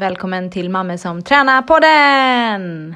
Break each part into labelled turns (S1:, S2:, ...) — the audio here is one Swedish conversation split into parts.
S1: Välkommen till Mamma som tränar-podden!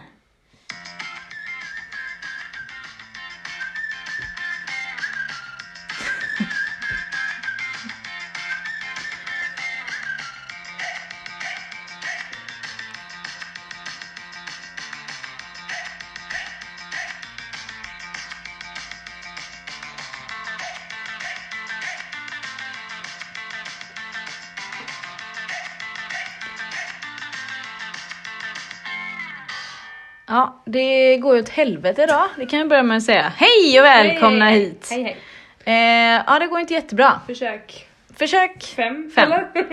S1: Går ju åt helvete idag. Det kan jag börja med att säga. Hej och välkomna
S2: hej, hej.
S1: hit!
S2: Hej hej.
S1: Eh, ja, det går inte jättebra.
S2: Försök
S1: Försök.
S2: fem,
S1: Fem.
S2: eller?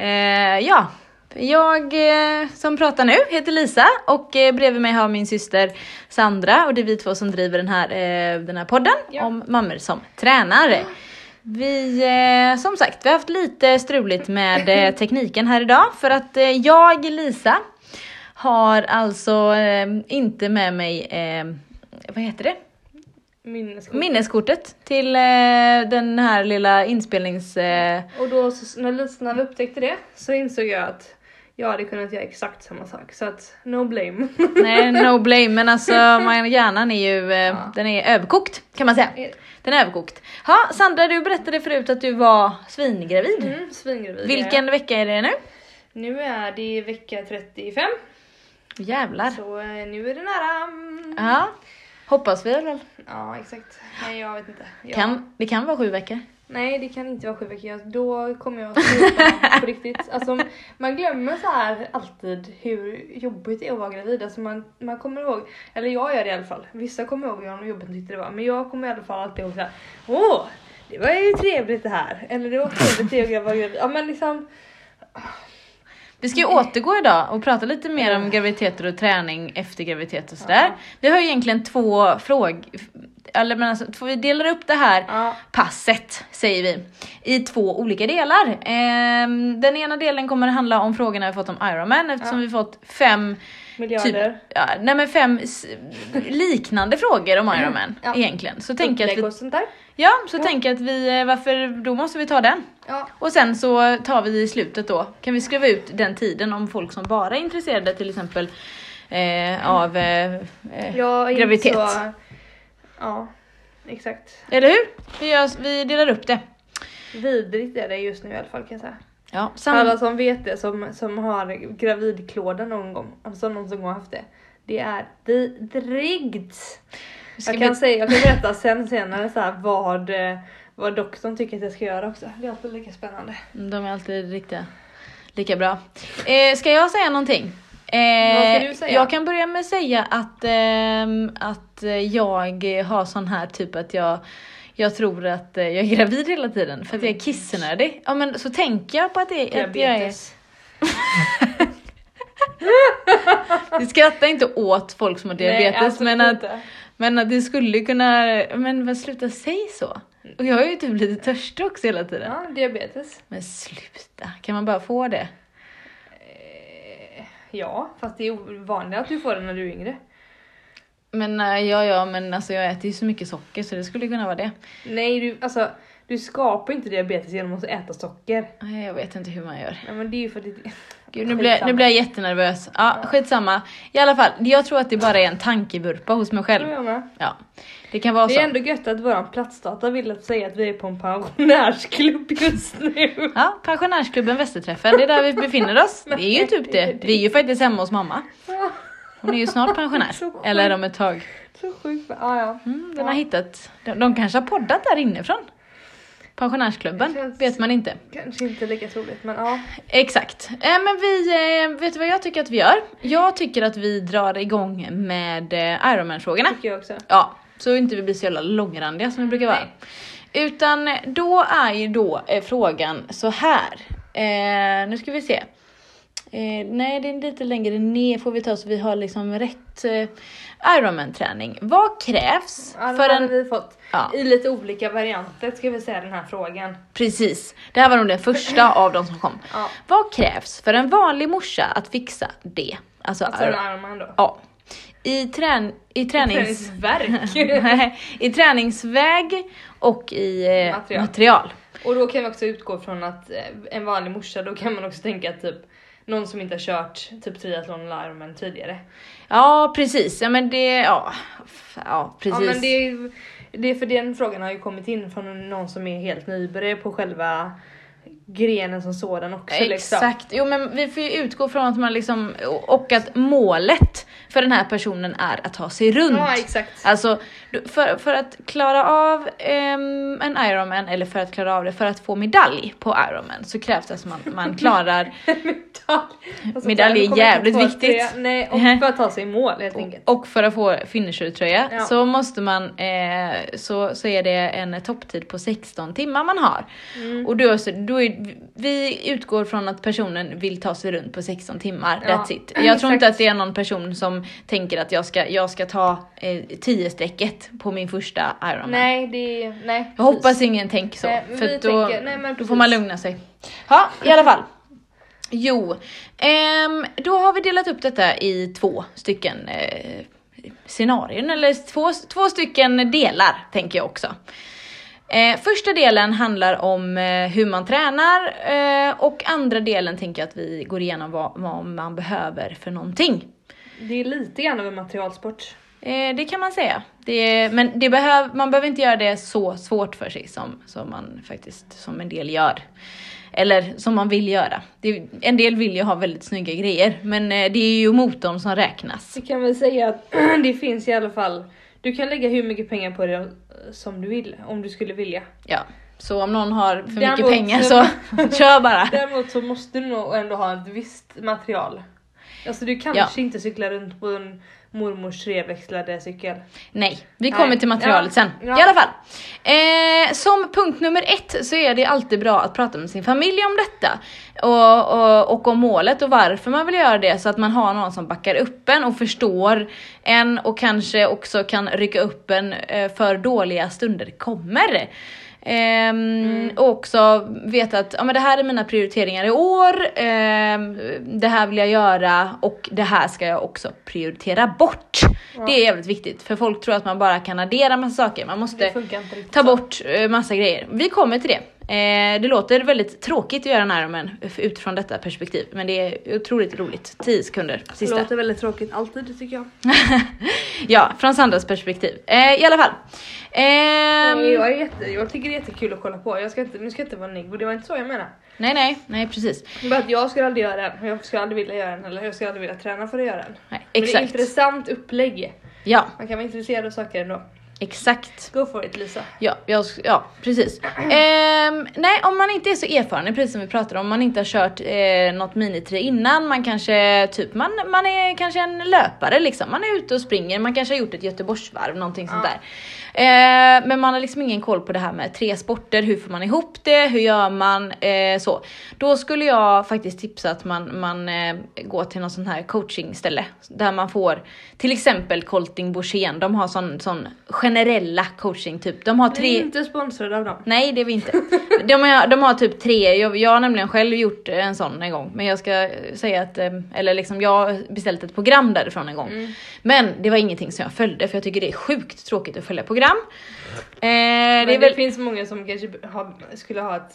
S1: Eh, ja, jag eh, som pratar nu heter Lisa och eh, bredvid mig har min syster Sandra och det är vi två som driver den här, eh, den här podden
S2: Ja.
S1: om mammor som tränar. Vi, eh, som sagt, vi har haft lite struligt med eh, tekniken här idag för att eh, jag, Lisa, har alltså eh, inte med mig, eh, vad heter det?
S2: Minneskort.
S1: Minneskortet till eh, den här lilla inspelnings... Eh,
S2: Och då så, när Lisa när vi upptäckte det så insåg jag att jag hade kunnat göra exakt samma sak. Så att no blame.
S1: Nej, no blame, men alltså man, hjärnan är ju, eh,
S2: Ja.
S1: den är överkokt kan man säga. Den är överkokt. Ja, Sandra du berättade förut att du var svingravid.
S2: Mm, svingravid.
S1: Vilken vecka är det nu?
S2: Nu är det vecka 35.
S1: Jävlar.
S2: Så eh, nu är det nära.
S1: Ja, hoppas vi väl.
S2: Ja exakt. Nej jag vet inte. Jag,
S1: Kan, det kan vara sju veckor.
S2: Nej det kan inte vara sju veckor. Då kommer jag att sluta på riktigt. Alltså, man glömmer så här alltid hur jobbigt det är att vara gravid. Alltså, man, man kommer ihåg, eller jag gör det i alla fall. Vissa kommer ihåg hur jobbigt tyckte det var. Men jag kommer i alla fall alltid ihåg såhär. Åh! Det var ju trevligt det här. Eller det var trevligt att vara gravid. Ja men liksom.
S1: Vi ska ju återgå idag och prata lite mer om graviditeter och träning efter graviditet och sådär. Vi har ju egentligen två frågor, eller men alltså, vi delar upp det här
S2: Ja.
S1: passet, säger vi, i två olika delar. Ehm, den ena delen kommer att handla om frågorna vi fått om Ironman eftersom
S2: Ja.
S1: vi fått fem,
S2: Miljarder.
S1: typ, ja, nej men fem liknande frågor om Ironman
S2: Ja.
S1: egentligen. Så jag att vi. Ja, så
S2: Ja.
S1: tänker jag att vi, eh, varför, då måste vi ta den.
S2: Ja.
S1: Och sen så tar vi i slutet då, kan vi skriva ut den tiden om folk som bara är intresserade till exempel eh, av eh, eh,
S2: inte
S1: graviditet.
S2: Så, ja. Exakt.
S1: Eller hur? Vi, gör, vi delar upp det.
S2: Vidrigt är det just nu i alla fall kan jag säga.
S1: Ja, sam-
S2: Alla som vet det, som, som har gravidklåda någon gång, alltså någon som har haft det. Det är vidrigt. Jag kan, säga, jag kan berätta sen senare så här vad, eh, vad doktorn tycker att jag ska göra också. Det är alltid lika spännande.
S1: Mm, De är alltid riktiga, lika bra. Eh, ska jag säga någonting? Eh,
S2: Vad ska du säga?
S1: Jag kan börja med att säga att, ehm, att eh, jag har sån här typ att jag jag tror att eh, jag är gravid hela tiden för att jag är kissnödig. Ja men så tänker jag på att, det, att jag är... Vi skrattar inte åt folk som har diabetes
S2: Nej,
S1: men,
S2: absolut
S1: att,
S2: inte.
S1: Men att det skulle kunna, men vad sluta säg så. Och jag är ju typ lite törstig också hela tiden.
S2: Ja, diabetes.
S1: Men sluta, kan man bara få det?
S2: Eh, Ja, fast det är vanligt att du får det när du är yngre.
S1: Men eh, ja, ja, men alltså jag äter ju så mycket socker så det skulle kunna vara det.
S2: Nej, du, alltså, du skapar inte diabetes genom att äta socker.
S1: Nej, Jag vet inte hur man gör.
S2: Nej, men det är ju för att det...
S1: Gud, nu, blir jag, nu blir jag jättenervös. Ja, skitsamma. I alla fall, jag tror att det bara är en tankevurpa hos mig själv. Ja, det kan vara
S2: Det
S1: så.
S2: är ändå gött att våran platsdata vill att säga att vi är på en pensionärsklubb just nu.
S1: Ja, pensionärsklubben Västerträffen, det är där vi befinner oss. Det är ju typ det. Vi är ju faktiskt hemma hos mamma. Hon är ju snart pensionär. Eller om ett tag.
S2: Så sjukt. Ja, ja.
S1: Mm, den har hittat, de, de kanske har poddat där inifrån. Pensionärsklubben,
S2: känns-
S1: vet man inte.
S2: Kanske inte lika troligt, men ja.
S1: Exakt. Eh, men vi, eh, vet du vad jag tycker att vi gör? Jag tycker att vi drar igång med eh, Ironman-frågorna.
S2: Tycker jag också.
S1: Ja, så inte vi blir så jävla långrandiga som vi brukar vara. Utan eh, då är ju då frågan så här. Nu ska vi se. Nej, det är lite längre ner får vi ta så vi har liksom rätt Ironman-träning. Vad krävs
S2: Ja,
S1: för en...
S2: vi fått
S1: Ja.
S2: i lite olika varianter ska vi säga den här frågan.
S1: Precis, det här var nog den första av de som kom.
S2: Ja.
S1: Vad krävs för en vanlig morsa att fixa det? Alltså,
S2: Alltså en
S1: Iron-
S2: Ironman då.
S1: ja. I, trän, i tränings... Nej, I träningsväg och i eh, material.
S2: Material. Och då kan vi också utgå från att eh, en vanlig morsa, då kan man också tänka typ någon som inte har kört typ triathlon eller Ironman tidigare.
S1: Ja precis, ja men det, ja, ja precis.
S2: Ja men det är, det för den frågan har ju kommit in från någon som är helt nybörjare på själva grenen som sådan också. Liksom.
S1: Exakt, jo men vi får ju utgå från att man liksom, och att målet för den här personen är att ta sig runt.
S2: Ja exakt.
S1: Alltså för, för att klara av ehm, en Ironman eller för att klara av det för att få medalj på Ironman så krävs det att man, man klarar
S2: Medalj. Alltså,
S1: Medalj är jävligt viktigt.
S2: Nej och för att ta sig i mål helt enkelt.
S1: och för att få finishertröja
S2: Ja.
S1: så måste man, eh, så, så är det en topptid på 16 timmar man har.
S2: Mm.
S1: Och då, så- då är, vi utgår från att personen vill ta sig runt på 16 timmar,
S2: Ja,
S1: that's it. Jag tror inte att det är någon person som tänker att jag ska, jag ska ta eh, 10 strecket på min första Ironman.
S2: Nej det är, nej.
S1: Jag hoppas ingen tänker så,
S2: Nej,
S1: för då,
S2: tänker- nej, men
S1: då får man lugna sig. Ja, i alla fall. Jo, ehm, då har vi delat upp detta i två stycken eh, scenarion, eller två, två stycken delar tänker jag också. Eh, första delen handlar om eh, hur man tränar eh, och andra delen tänker jag att vi går igenom vad, vad man behöver för någonting.
S2: Det är lite grann av en materialsport.
S1: Eh, det kan man säga. Det, men det behöv, man behöver inte göra det så svårt för sig som, som man faktiskt, som en del gör. Eller som man vill göra. Det, en del vill ju ha väldigt snygga grejer, men eh, det är ju motorn som räknas.
S2: Vi kan väl säga att det finns i alla fall, du kan lägga hur mycket pengar på det eh, som du vill, om du skulle vilja.
S1: Ja. Så om någon har för mycket
S2: Däremot-
S1: pengar så kör bara.
S2: Däremot så måste du nog ändå ha ett visst material. Alltså du kanske inte cyklar runt på en mormors treväxlade cykel.
S1: Nej, vi
S2: Nej.
S1: kommer till materialet
S2: Ja.
S1: sen.
S2: Ja.
S1: I alla fall. Eh, som punkt nummer ett så är det alltid bra att prata med sin familj om detta. Och, och, och om målet och varför man vill göra det så att man har någon som backar upp en och förstår en och kanske också kan rycka upp en eh, för dåliga stunder kommer. Ehm, Och också veta att ja, men det här är mina prioriteringar i år, ehm, det här vill jag göra och det här ska jag också prioritera bort. Det är jävligt viktigt för folk tror att man bara kan addera massa saker, man måste ta bort eh, massa grejer. Vi kommer till det. Eh, det låter väldigt tråkigt att göra en Ironman utifrån detta perspektiv, men det är otroligt roligt. 10 sekunder,
S2: Det
S1: sista.
S2: låter väldigt tråkigt alltid tycker jag.
S1: ja, från Sandras perspektiv. Eh, I alla fall.
S2: Nej, jag, är jätte, jag tycker det är jättekul att kolla på. Jag ska inte, nu ska jag inte vara negativ, det var inte så jag menade.
S1: nej, nej, nej precis.
S2: Bara att jag skulle aldrig göra den, jag skulle aldrig vilja göra den eller jag skulle aldrig vilja träna för att göra den.
S1: Nej,
S2: Men det är
S1: exakt.
S2: intressant upplägg.
S1: Ja,
S2: Man kan vara intresserad av saker ändå.
S1: Exakt.
S2: Go for it Lisa.
S1: Ja, jag, ja precis. Ehm, nej, om man inte är så erfaren, precis som vi pratade om, om man inte har kört eh, något minitre innan, man kanske typ, man, man är kanske en löpare liksom, man är ute och springer, man kanske har gjort ett Göteborgsvarv, någonting sånt
S2: Ja.
S1: där. Eh, men man har liksom ingen koll på det här med tre sporter, hur får man ihop det, hur gör man, eh, så. Då skulle jag faktiskt tipsa att man, man eh, går till någon sån här coachingställe, där man får till exempel Colting Borssén, de har sån, sån generella coaching typ, de har
S2: Vi är
S1: tre
S2: inte sponsrade av dem.
S1: Nej det är vi inte. De har, de har typ tre, jag, jag har nämligen själv gjort en sån en gång. Men jag ska säga att, eh, eller liksom jag har beställt ett program därifrån en gång.
S2: Mm.
S1: Men det var ingenting som jag följde för jag tycker det är sjukt tråkigt att följa program. Eh, det är
S2: det,
S1: väl
S2: finns många som kanske har, skulle ha ett,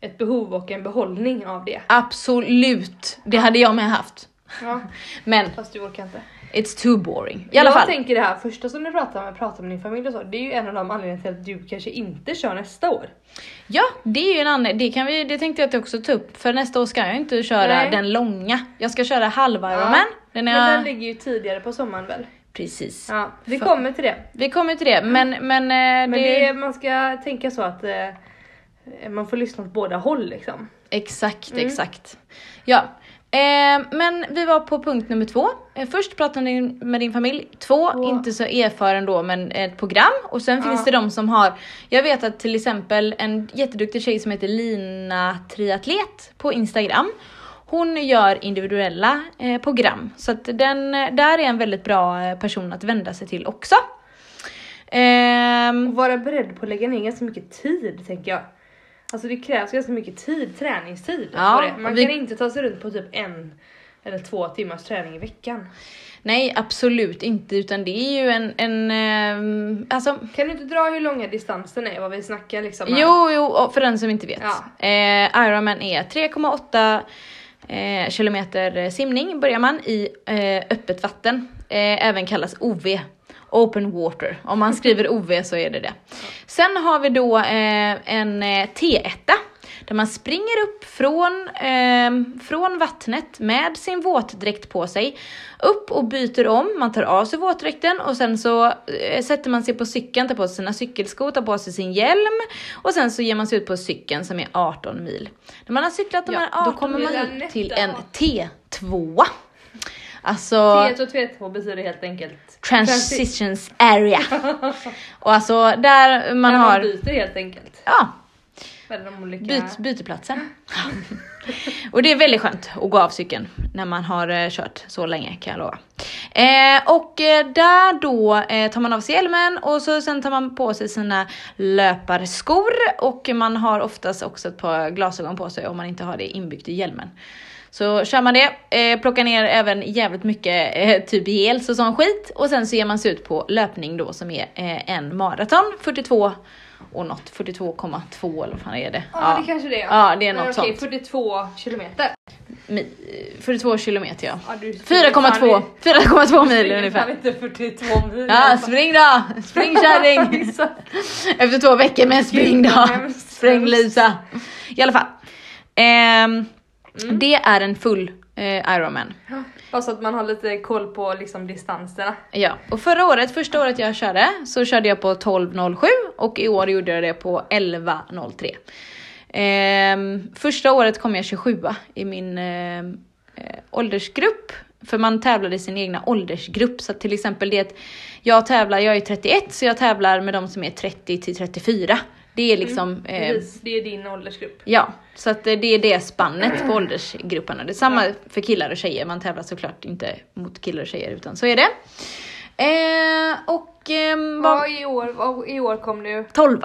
S2: ett behov och en behållning av det.
S1: absolut, det hade jag med haft.
S2: Ja,
S1: Men
S2: fast du orkar inte.
S1: it's too boring. I alla
S2: jag
S1: fall.
S2: tänker det här första som du pratar med, pratar med din familj och så, det är ju en av de anledningarna till att du kanske inte kör nästa år.
S1: Ja, det är ju en annan, det kan vi, det tänkte jag också ta upp. För nästa år ska jag inte köra
S2: Nej.
S1: den långa. Jag ska köra halva
S2: Ja.
S1: Ironman. Den är
S2: Men den ligger ju tidigare på sommaren väl?
S1: Precis.
S2: Ja, vi kommer till det.
S1: Vi kommer till det, men, men, eh,
S2: Men
S1: det,
S2: det man ska tänka så att eh, man får lyssna åt båda håll liksom.
S1: Exakt,
S2: Mm.
S1: exakt. Ja. Eh, men vi var på punkt nummer två. Eh, först pratade ni med din familj. Två,
S2: Två.
S1: inte så erfaren då, men ett program. Och sen
S2: Ja.
S1: finns det de som har, jag vet att till exempel en jätteduktig tjej som heter Lina Triatlet på Instagram. Hon gör individuella eh, program, så att den, där är en väldigt bra eh, person att vända sig till också. Ehm,
S2: Och vara beredd på att lägga ner ganska mycket tid tänker jag. Alltså det krävs ganska mycket tid, träningstid.
S1: Ja.
S2: Man
S1: vi-
S2: kan inte ta sig runt på typ en eller två timmars träning i veckan.
S1: Nej, absolut inte, utan det är ju en, en ehm, alltså
S2: Kan du inte dra hur långa distansen är, vad vi snackar liksom? här?
S1: Jo, jo, för den som inte vet.
S2: Ja.
S1: Eh, Ironman är 3,8 eh, kilometer simning börjar man i eh, öppet vatten, eh, även kallas OV. Open water. Om man skriver OV så är det det. Sen har vi då eh, en eh, T1 där man springer upp från, eh, från vattnet med sin våtdräkt på sig, upp och byter om, man tar av sig våtdräkten och sen så eh, sätter man sig på cykeln, tar på sig sina cykelskor, tar på sig sin hjälm och sen så ger man sig ut på cykeln som är 18 mil. När man har cyklat de
S2: Ja,
S1: här
S2: då
S1: 18
S2: kommer
S1: milen
S2: man
S1: ut till en T2. Alltså
S2: T1 och T2 betyder helt enkelt
S1: transitions area. och alltså där man
S2: När
S1: har,
S2: man byter helt enkelt.
S1: ja,
S2: de olika...
S1: byt, byteplatsen. och det är väldigt skönt att gå av cykeln när man har eh, kört så länge kan jag lova. Eh, och eh, där då eh, tar man av sig hjälmen och så sen tar man på sig sina löparskor och man har oftast också ett par glasögon på sig om man inte har det inbyggt i hjälmen. Så kör man det, eh, plockar ner även jävligt mycket eh, typ gels och sån skit och sen så ger man sig ut på löpning då som är eh, en maraton, 42 och något, 42,2 eller vad fan är det?
S2: Ja, det kanske det är.
S1: Ja, det är
S2: Men
S1: något
S2: okej,
S1: sånt.
S2: 42 kilometer.
S1: Mi- 42 kilometer ja.
S2: Ja, du
S1: 4,2 4,2 mil ungefär.
S2: inte 42 mil.
S1: Ja, spring då! Spring kärring! Efter två veckor med spring då! Spring. Lisa! I alla fall. Ehm,
S2: Mm.
S1: Det är en full eh, Ironman.
S2: Bara så att man har lite koll på liksom distanserna.
S1: Ja, och förra året, första året jag körde, så körde jag på 12.07 och i år gjorde jag det på 11.03. Ehm, första året kom jag 27 i min eh, eh, åldersgrupp, för man tävlade i sin egna åldersgrupp. Så till exempel det jag tävlar, jag är 31, så jag tävlar med de som är 30 till 34. Det är liksom... eh,
S2: Precis, det är din åldersgrupp.
S1: Ja, så att det det är det spannet på åldersgrupperna. Det är samma för killar och tjejer. Man tävlar såklart inte mot killar och tjejer utan så är det. Eh, och
S2: Ja,
S1: vad,
S2: i år, i år kom du...
S1: 12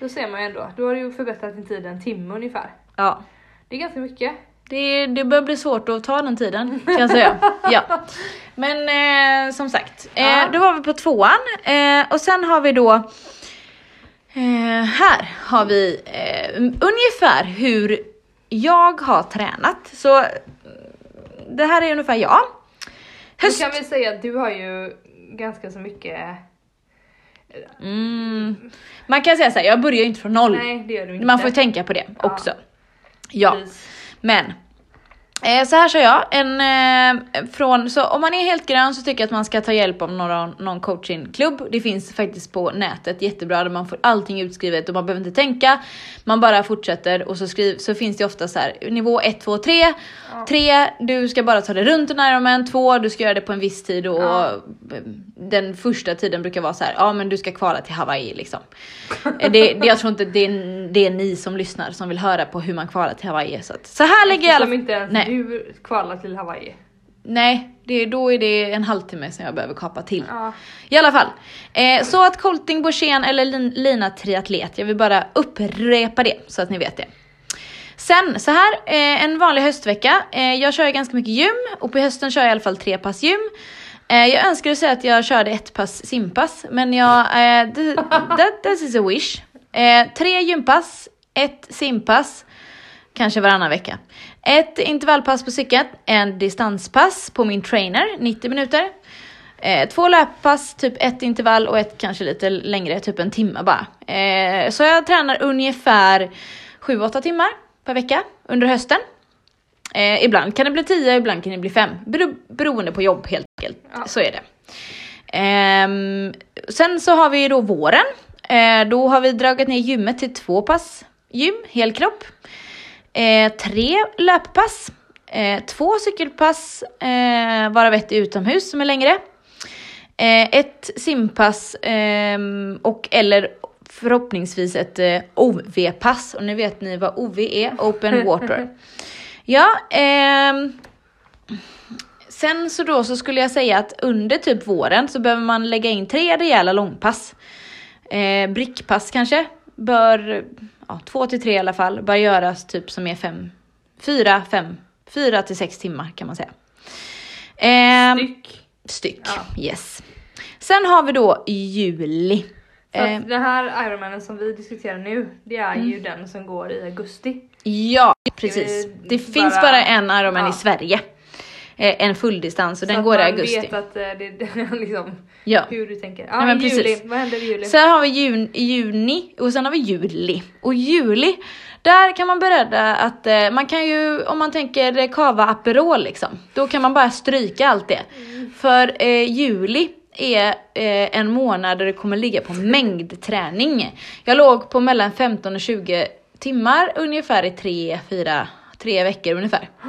S2: Då ser man ju ändå. Du har ju förbättrat din tid en timme ungefär.
S1: Ja,
S2: Det är ganska mycket.
S1: det, det börjar bli svårt att ta den tiden kan jag säga. Ja. Men eh, som sagt, eh,
S2: Ja.
S1: då var vi på tvåan eh, och sen har vi då eh, här har vi eh, ungefär hur jag har tränat. Så eh, det här är ungefär jag.
S2: Då
S1: Höst...
S2: kan vi säga att du har ju ganska så mycket...
S1: Mm. Man kan säga så här, jag börjar ju inte från noll.
S2: Nej, det gör du inte.
S1: Man får ju tänka på det
S2: Ja.
S1: också. Ja.
S2: Precis.
S1: Men eh, så här kör jag. En, eh, från, så om man är helt grön så tycker jag att man ska ta hjälp av några, någon coachingklubb. Det finns faktiskt på nätet jättebra där man får allting utskrivet och man behöver inte tänka. Man bara fortsätter och så, skriv, så finns det ofta så här nivå 1, 2, 3. 3, du ska bara ta dig runt en Ironman. 2, du ska göra det på en viss tid och
S2: Ja.
S1: den första tiden brukar vara så här, ja men du ska kvala till Hawaii liksom. Eh, det, det, jag tror inte det är, det är ni som lyssnar som vill höra på hur man kvalar till Hawaii. Så, att, så här lägger jag alla Nej.
S2: Du kvalar till Hawaii.
S1: Nej, det, då är det en halvtimme som jag behöver kapa till.
S2: Ja.
S1: I alla fall. Eh, så att Colting, Borssén eller lin, Lina triatlet, jag vill bara upprepa det så att ni vet det. Sen så här, eh, en vanlig höstvecka. Eh, jag kör ju ganska mycket gym och på hösten kör jag i alla fall tre pass gym. Eh, jag önskar att säga att jag körde ett pass simpass, men jag, eh, th- that, that is a wish. Eh, tre gympass, ett simpass, kanske varannan vecka. Ett intervallpass på cykeln, en distanspass på min trainer, 90 minuter. Eh, två löppass, typ ett intervall och ett kanske lite längre, typ en timme bara. Eh, så jag tränar ungefär 7-8 timmar per vecka under hösten. Eh, ibland kan det bli 10, ibland kan det bli 5. Bero, beroende på jobb helt enkelt.
S2: Ja.
S1: Så är det. Ehm, sen så har vi ju då våren. Eh, då har vi dragit ner gymmet till två pass gym, helkropp. Eh, tre löppass. Eh, två cykelpass, eh, varav ett utomhus som är längre. Eh, ett simpass ehm, och eller förhoppningsvis ett eh, OV-pass. Och nu vet ni vad OV är, Open Water. Ja, ehm, sen så då så skulle jag säga att under typ våren så behöver man lägga in tre rejäla långpass. Eh, brickpass kanske, bör, ja, två till tre i alla fall, bör göras typ som är fem, fyra, fem, fyra till sex timmar kan man säga. Ehm,
S2: Styck.
S1: styck,
S2: Ja.
S1: yes. Sen har vi då juli.
S2: Så
S1: Eh.
S2: den här Ironmanen som vi diskuterar nu, det är ju den som går i augusti.
S1: Ja, precis.
S2: Eh,
S1: Det finns
S2: bara-
S1: bara en Ironman
S2: Ja.
S1: i Sverige. Eh, En fulldistans och
S2: så
S1: den
S2: att
S1: går i
S2: man
S1: augusti.
S2: vet att eh, det, det är liksom
S1: Ja.
S2: hur du tänker. Ja,
S1: men
S2: juli. Vad händer i juli?
S1: Sen har vi jun, juni och sen har vi juli. Och juli, där kan man berätta att eh, man kan ju, om man tänker kava Aperol liksom, då kan man bara stryka allt det. För eh, juli är eh, en månad där det kommer ligga på mängdträning. Jag låg på mellan 15 och 20 timmar ungefär i tre, fyra, tre veckor ungefär.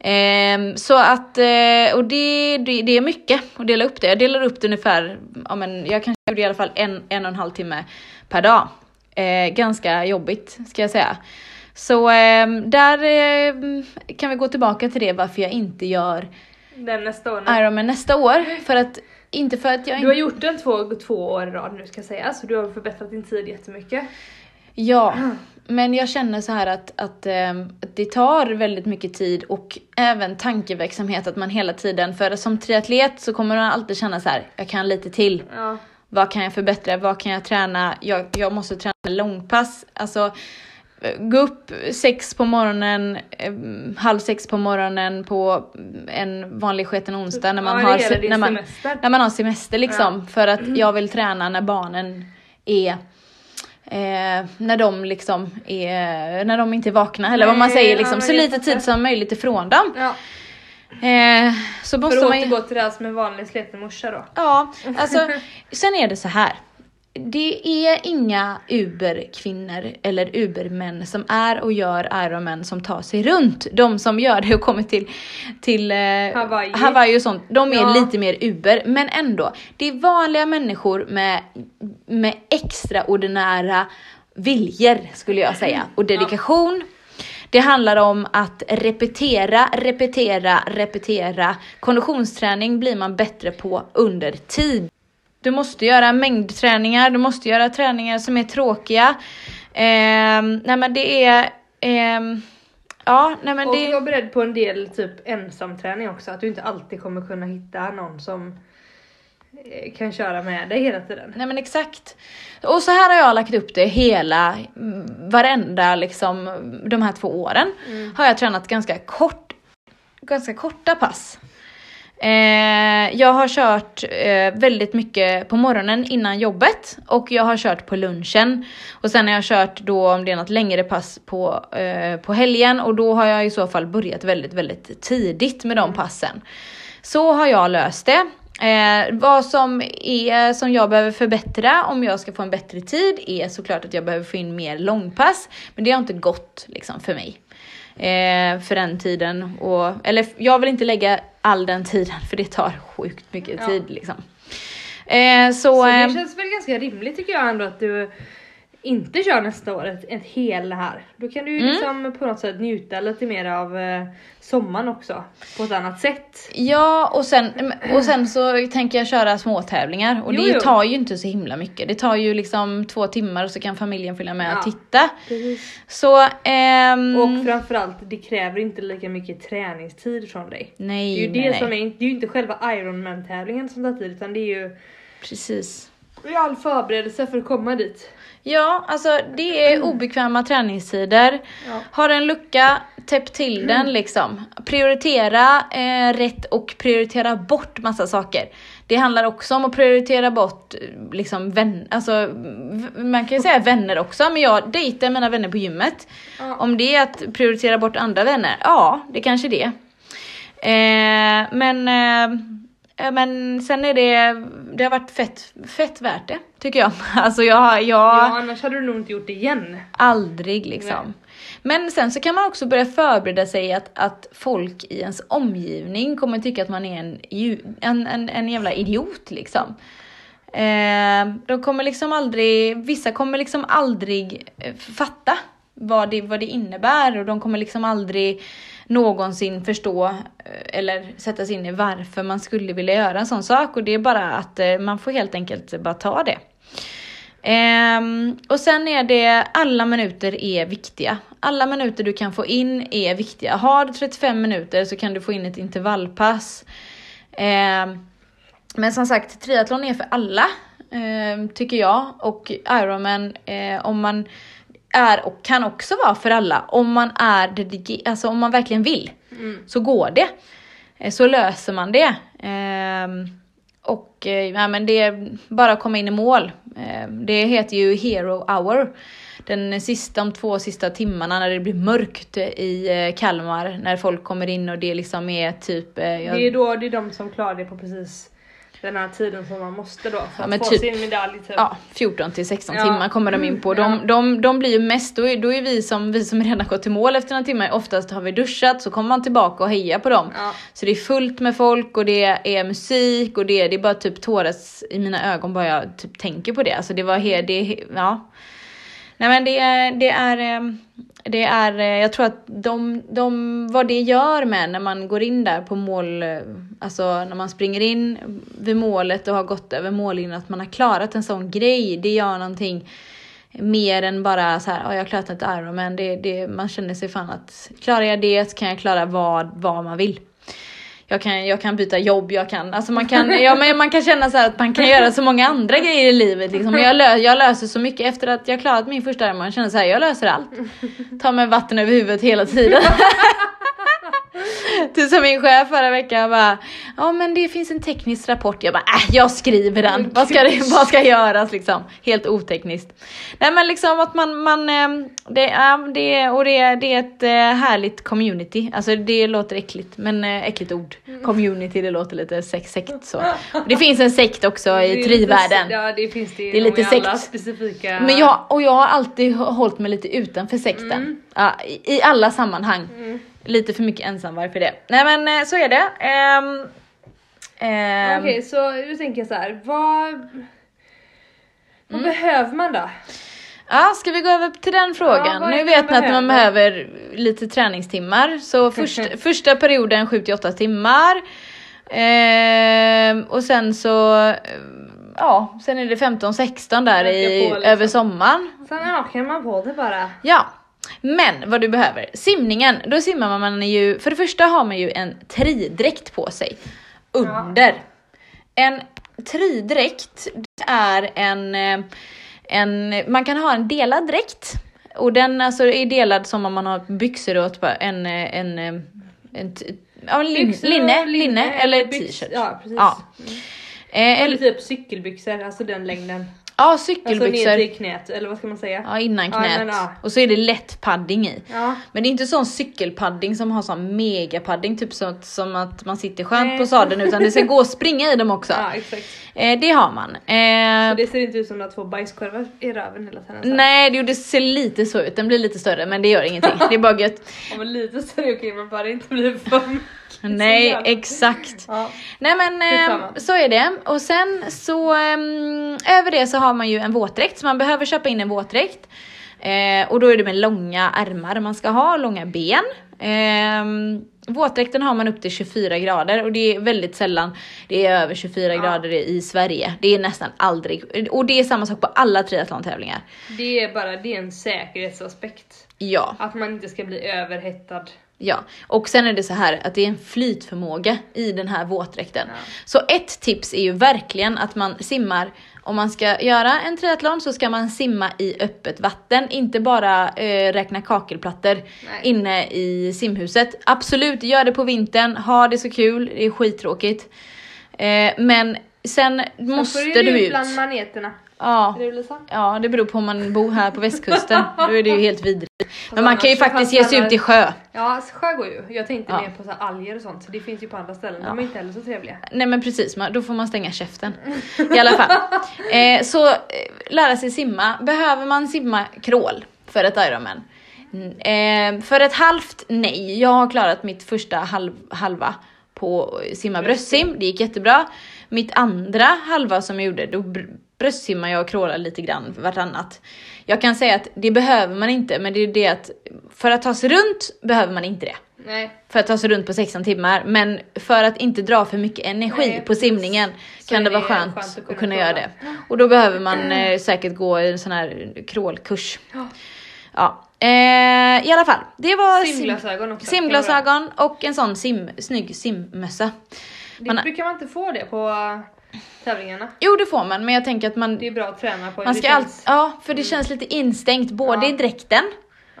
S1: Ehm, så att, eh, och det, det, det är mycket att dela upp det. Jag delar upp det ungefär, ja men jag kanske gjorde i alla fall en, en och en halv timme per dag. Eh, ganska jobbigt ska jag säga. Så ehm, där eh, kan vi gå tillbaka till det varför jag inte gör
S2: Den nästa år.
S1: Ironman nästa år. För att, inte för att jag
S2: Du har
S1: inte...
S2: gjort den två, två år i rad nu ska jag säga, så du har förbättrat din tid jättemycket.
S1: Ja, men jag känner så här att, att, ehm, att det tar väldigt mycket tid och även tankeverksamhet att man hela tiden, för som triatlet så kommer man alltid känna så här, jag kan lite till.
S2: Ja.
S1: Vad kan jag förbättra? Vad kan jag träna? Jag, jag måste träna långpass. Alltså, gå upp sex på morgonen, eh, halv sex på morgonen på en vanlig sketen onsdag när man,
S2: ja,
S1: har, när man, när man har semester liksom. För att jag vill träna när barnen är Eh, när de liksom är, när de inte är vakna eller vad man säger liksom, så lite tid som möjligt ifrån dem.
S2: Ja,
S1: Eh, så måste
S2: för att
S1: man
S2: återgå till det här som en vanlig sliten morsa då.
S1: Ja, alltså sen är det så här. Det är inga uberkvinnor eller ubermän som är och gör Ironman som tar sig runt. De som gör det och kommer till, till eh,
S2: Hawaii.
S1: Hawaii och sånt, de är
S2: Ja.
S1: lite mer uber. Men ändå, det är vanliga människor med, med extraordinära viljor skulle jag säga och dedikation. Det handlar om att repetera, repetera, repetera. Konditionsträning blir man bättre på under tid. Du måste göra mängdträningar, du måste göra träningar som är tråkiga. Ehm, nej men det är... ehm, ja, nej men
S2: Och
S1: det...
S2: var beredd på en del typ ensamträning också, att du inte alltid kommer kunna hitta någon som eh, kan köra med dig hela tiden.
S1: Nej men exakt. Och så här har jag lagt upp det hela, mm, varenda liksom, de här två åren. Har jag tränat ganska kort, ganska korta pass. Eh, jag har kört eh, väldigt mycket på morgonen innan jobbet och jag har kört på lunchen. Och sen har jag kört då om det är något längre pass på, eh, på helgen och då har jag i så fall börjat väldigt, väldigt tidigt med de passen. Så har jag löst det. Eh, vad som är som jag behöver förbättra om jag ska få en bättre tid är såklart att jag behöver få in mer långpass. Men det har inte gått liksom för mig. Eh, för den tiden. Och, eller jag vill inte lägga all den tiden för det tar sjukt mycket
S2: Ja.
S1: tid liksom. Eh, så,
S2: Så det
S1: eh,
S2: känns väl ganska rimligt tycker jag ändå att du inte kör nästa år ett, ett hel här. Då kan du ju
S1: Mm.
S2: liksom på något sätt njuta lite mer av eh, sommaren också. På ett annat sätt.
S1: Ja, och sen, och sen så tänker jag köra små tävlingar och
S2: Jo,
S1: det
S2: jo.
S1: tar ju inte så himla mycket. Det tar ju liksom två timmar och så kan familjen följa med och
S2: Ja.
S1: titta. Så, ehm,
S2: Och framförallt, det kräver inte lika mycket träningstid från dig.
S1: nej,
S2: Det är ju
S1: nej,
S2: det
S1: nej.
S2: som är, det är ju inte själva Ironman tävlingen som tar tid utan det är ju
S1: Precis.
S2: all förberedelse för att komma dit.
S1: Ja, alltså det är obekväma träningstider.
S2: Ja.
S1: Har en lucka, täpp till den liksom. Prioritera eh, rätt och prioritera bort massa saker. Det handlar också om att prioritera bort liksom vänner, alltså man kan ju säga vänner också, men jag dejtar mina vänner på gymmet.
S2: Ja.
S1: Om det är att prioritera bort andra vänner, ja det kanske det är. Eh, men, eh, men sen är det, det har varit fett, fett värt det tycker jag. Alltså jag, har- jag
S2: Ja, annars hade du nog inte gjort det igen.
S1: aldrig liksom.
S2: Nej.
S1: Men sen så kan man också börja förbereda sig att, att folk i ens omgivning kommer tycka att man är en, en, en, en jävla idiot liksom. Eh, de kommer liksom aldrig, vissa kommer liksom aldrig eh, fatta vad det, vad det innebär och de kommer liksom aldrig någonsin förstå eh, eller sätta sig in i varför man skulle vilja göra en sån sak och det är bara att eh, man får helt enkelt bara ta det. Um, och sen är det, alla minuter är viktiga. Alla minuter du kan få in är viktiga. Har du 35 minuter så kan du få in ett intervallpass. Um, men som sagt, triathlon är för alla. um, tycker jag. Och Ironman, eh, om man är och kan också vara för alla. Om man är alltså om man verkligen vill,
S2: Mm.
S1: så går det. Eh, så löser man det. Ehm, och eh, ja, men det är bara att komma in i mål. Ehm, det heter ju Hero Hour. Den sista, de två sista timmarna när det blir mörkt eh, i Kalmar, när folk kommer in och det liksom är typ... jag-
S2: Det är då det är de som klarar det på precis den här tiden som man måste då för
S1: Ja,
S2: att få
S1: typ-
S2: sin medalj typ.
S1: Ja, 14 till 16
S2: Ja.
S1: timmar kommer de in på. De,
S2: ja.
S1: de, de blir ju mest, då är, då är vi som, vi som redan gått till mål efter några timmar, oftast har vi duschat så kommer man tillbaka och hejar på dem.
S2: Ja.
S1: Så det är fullt med folk och det är musik och det, det är bara typ tåras i mina ögon bara jag typ tänker på det. Alltså det var he, det, ja. Nej men det, är- det är, eh, det är, eh, jag tror att de, de, vad det gör med när man går in där på mål, eh, alltså när man springer in vid målet och har gått över mållinjen, att man har klarat en sån grej, det gör någonting mer än bara så här, "Ja, jag har klarat ett Ironman, det, det, man känner sig fan att klarar jag det så kan jag klara vad, vad man vill. Jag kan, jag kan byta jobb, jag kan, alltså man kan, ja, men man kan känna så här att man kan göra så många andra grejer i livet liksom. Jag, lö, jag löser så mycket efter att jag klarat min första Ironman, jag känner så här, jag löser allt. Ta mig vatten över huvudet hela tiden. Du som min chef förra veckan bara, ja men det finns en teknisk rapport. Jag bara, äh, jag skriver den. Vad ska, det, vad ska göras liksom? Helt otekniskt. Nej men liksom att man, man eh, det, ja, det, och det, det är ett eh, härligt community. Alltså det låter äckligt, men eh, äckligt ord. Community, det låter lite sex, sekt så. Det finns en sekt också
S2: är
S1: i trivärlden.
S2: Ja det finns det,
S1: Det är lite
S2: i alla
S1: sekt.
S2: specifika...
S1: Men jag, och jag har alltid hållit mig lite utanför sekten.
S2: Mm.
S1: Ja, i, I alla sammanhang. Lite för mycket ensamvarg för det. Nej men eh, så är det. Ehm, ehm,
S2: Okej så nu tänker jag så här, vad... Vad
S1: Mm.
S2: behöver man då?
S1: Ja, ska vi gå över till den frågan?
S2: är
S1: nu vet
S2: man
S1: ni att man behöver lite träningstimmar. Så först, första perioden 7-8 timmar. Ehm, och sen så, ja, sen är det 15-16 där i,
S2: liksom.
S1: över sommaren.
S2: Sen ökar man på det bara.
S1: Ja, men vad du behöver. Simningen, då simmar man ju, för det första har man ju en tridräkt på sig. Under. En tridräkt är en, eh, en, man kan ha en delad dräkt. Och den alltså är delad som om man har byxor och typ en, eh, en, eh, en, t- ja, lin, linne, linne eller t-shirt.
S2: Ja precis.
S1: Ja.
S2: Eller
S1: eller,
S2: typ cykelbyxor, alltså den längden.
S1: Ja,
S2: Alltså ner
S1: cykelbyxor.
S2: till knät, eller vad ska man säga?
S1: Ja, innan
S2: Ja,
S1: knät.
S2: men, ja.
S1: Och så är det lätt padding i.
S2: Ja.
S1: Men det är inte sån cykelpadding som har sån megapadding, typ så att, som att man sitter skönt
S2: Nej.
S1: på sadeln, utan det ska gå att springa i dem också.
S2: ja exakt.
S1: Eh, det har man. Eh,
S2: Så det ser inte ut som har två bajskorvar i röven hela tiden.
S1: Nej, det, det ser lite så ut. Den blir lite större, men det gör ingenting. Det är bara gött.
S2: Ja, men lite så är okej men bara det inte blir för.
S1: Nej, exakt.
S2: Ja.
S1: Nej men eh, så är det. Och sen så ehm, över det så har man ju en våtdräkt, så man behöver köpa in en våtdräkt. Eh, och då är det med långa ärmar man ska ha, långa ben. Eh, våtdräkten har man upp till 24 grader och det är väldigt sällan det är över 24
S2: Ja.
S1: grader i Sverige. Det är nästan aldrig, och det är samma sak på alla triathlon-tävlingar.
S2: Det är bara det är en säkerhetsaspekt.
S1: Ja.
S2: Att man inte ska bli överhettad.
S1: Ja, och sen är det så här att det är en flytförmåga i den här våtdräkten.
S2: Ja.
S1: Så ett tips är ju verkligen att man simmar, om man ska göra en triathlon så ska man simma i öppet vatten, inte bara eh, räkna kakelplattor
S2: Nej.
S1: inne i simhuset. Absolut, gör det på vintern, ha det så kul, det är skittråkigt. Eh, men sen måste
S2: så får
S1: du ut.
S2: bland maneterna.
S1: Ja. Ja, det beror på om man bor här på västkusten. Då är det ju helt vidrigt. Men man kan ju faktiskt ge sig ut i sjö.
S2: Ja, alltså, sjö går ju. Jag tänkte
S1: Ja.
S2: mer på så alger och sånt, så det finns ju på andra ställen. De är inte heller så trevliga.
S1: Nej men precis, man, då får man stänga käften. I alla fall. Eh, så eh, lära sig simma. Behöver man simma crawl för ett Ironman? Mm, Eh, för ett halvt nej. Jag har klarat mitt första halv, halva på simma bröstsim. Det gick jättebra. Mitt andra halva som jag gjorde, då br- bröstsimmar jag och crawlar lite grann vartannat. Jag kan säga att det behöver man inte, men det är det att för att ta sig runt behöver man inte det
S2: Nej.
S1: för att ta sig runt på 16 timmar. Men för att inte dra för mycket energi
S2: Nej,
S1: på simningen
S2: Så
S1: kan det vara skönt,
S2: skönt att
S1: kunna,
S2: kunna
S1: göra det. Och då behöver man eh, säkert gå en sån här crawlkurs.
S2: Ja.
S1: Ja, eh, i alla fall. Det var sim-
S2: Simglasögon också.
S1: simglasögon och en sån sim, snygg simmössa.
S2: Det
S1: Man-
S2: brukar man inte få det på tävlingarna.
S1: Jo det får man men jag tänker att man,
S2: Det är bra att träna på.
S1: man ska allt, ja för det känns lite instängt både
S2: Ja.
S1: i dräkten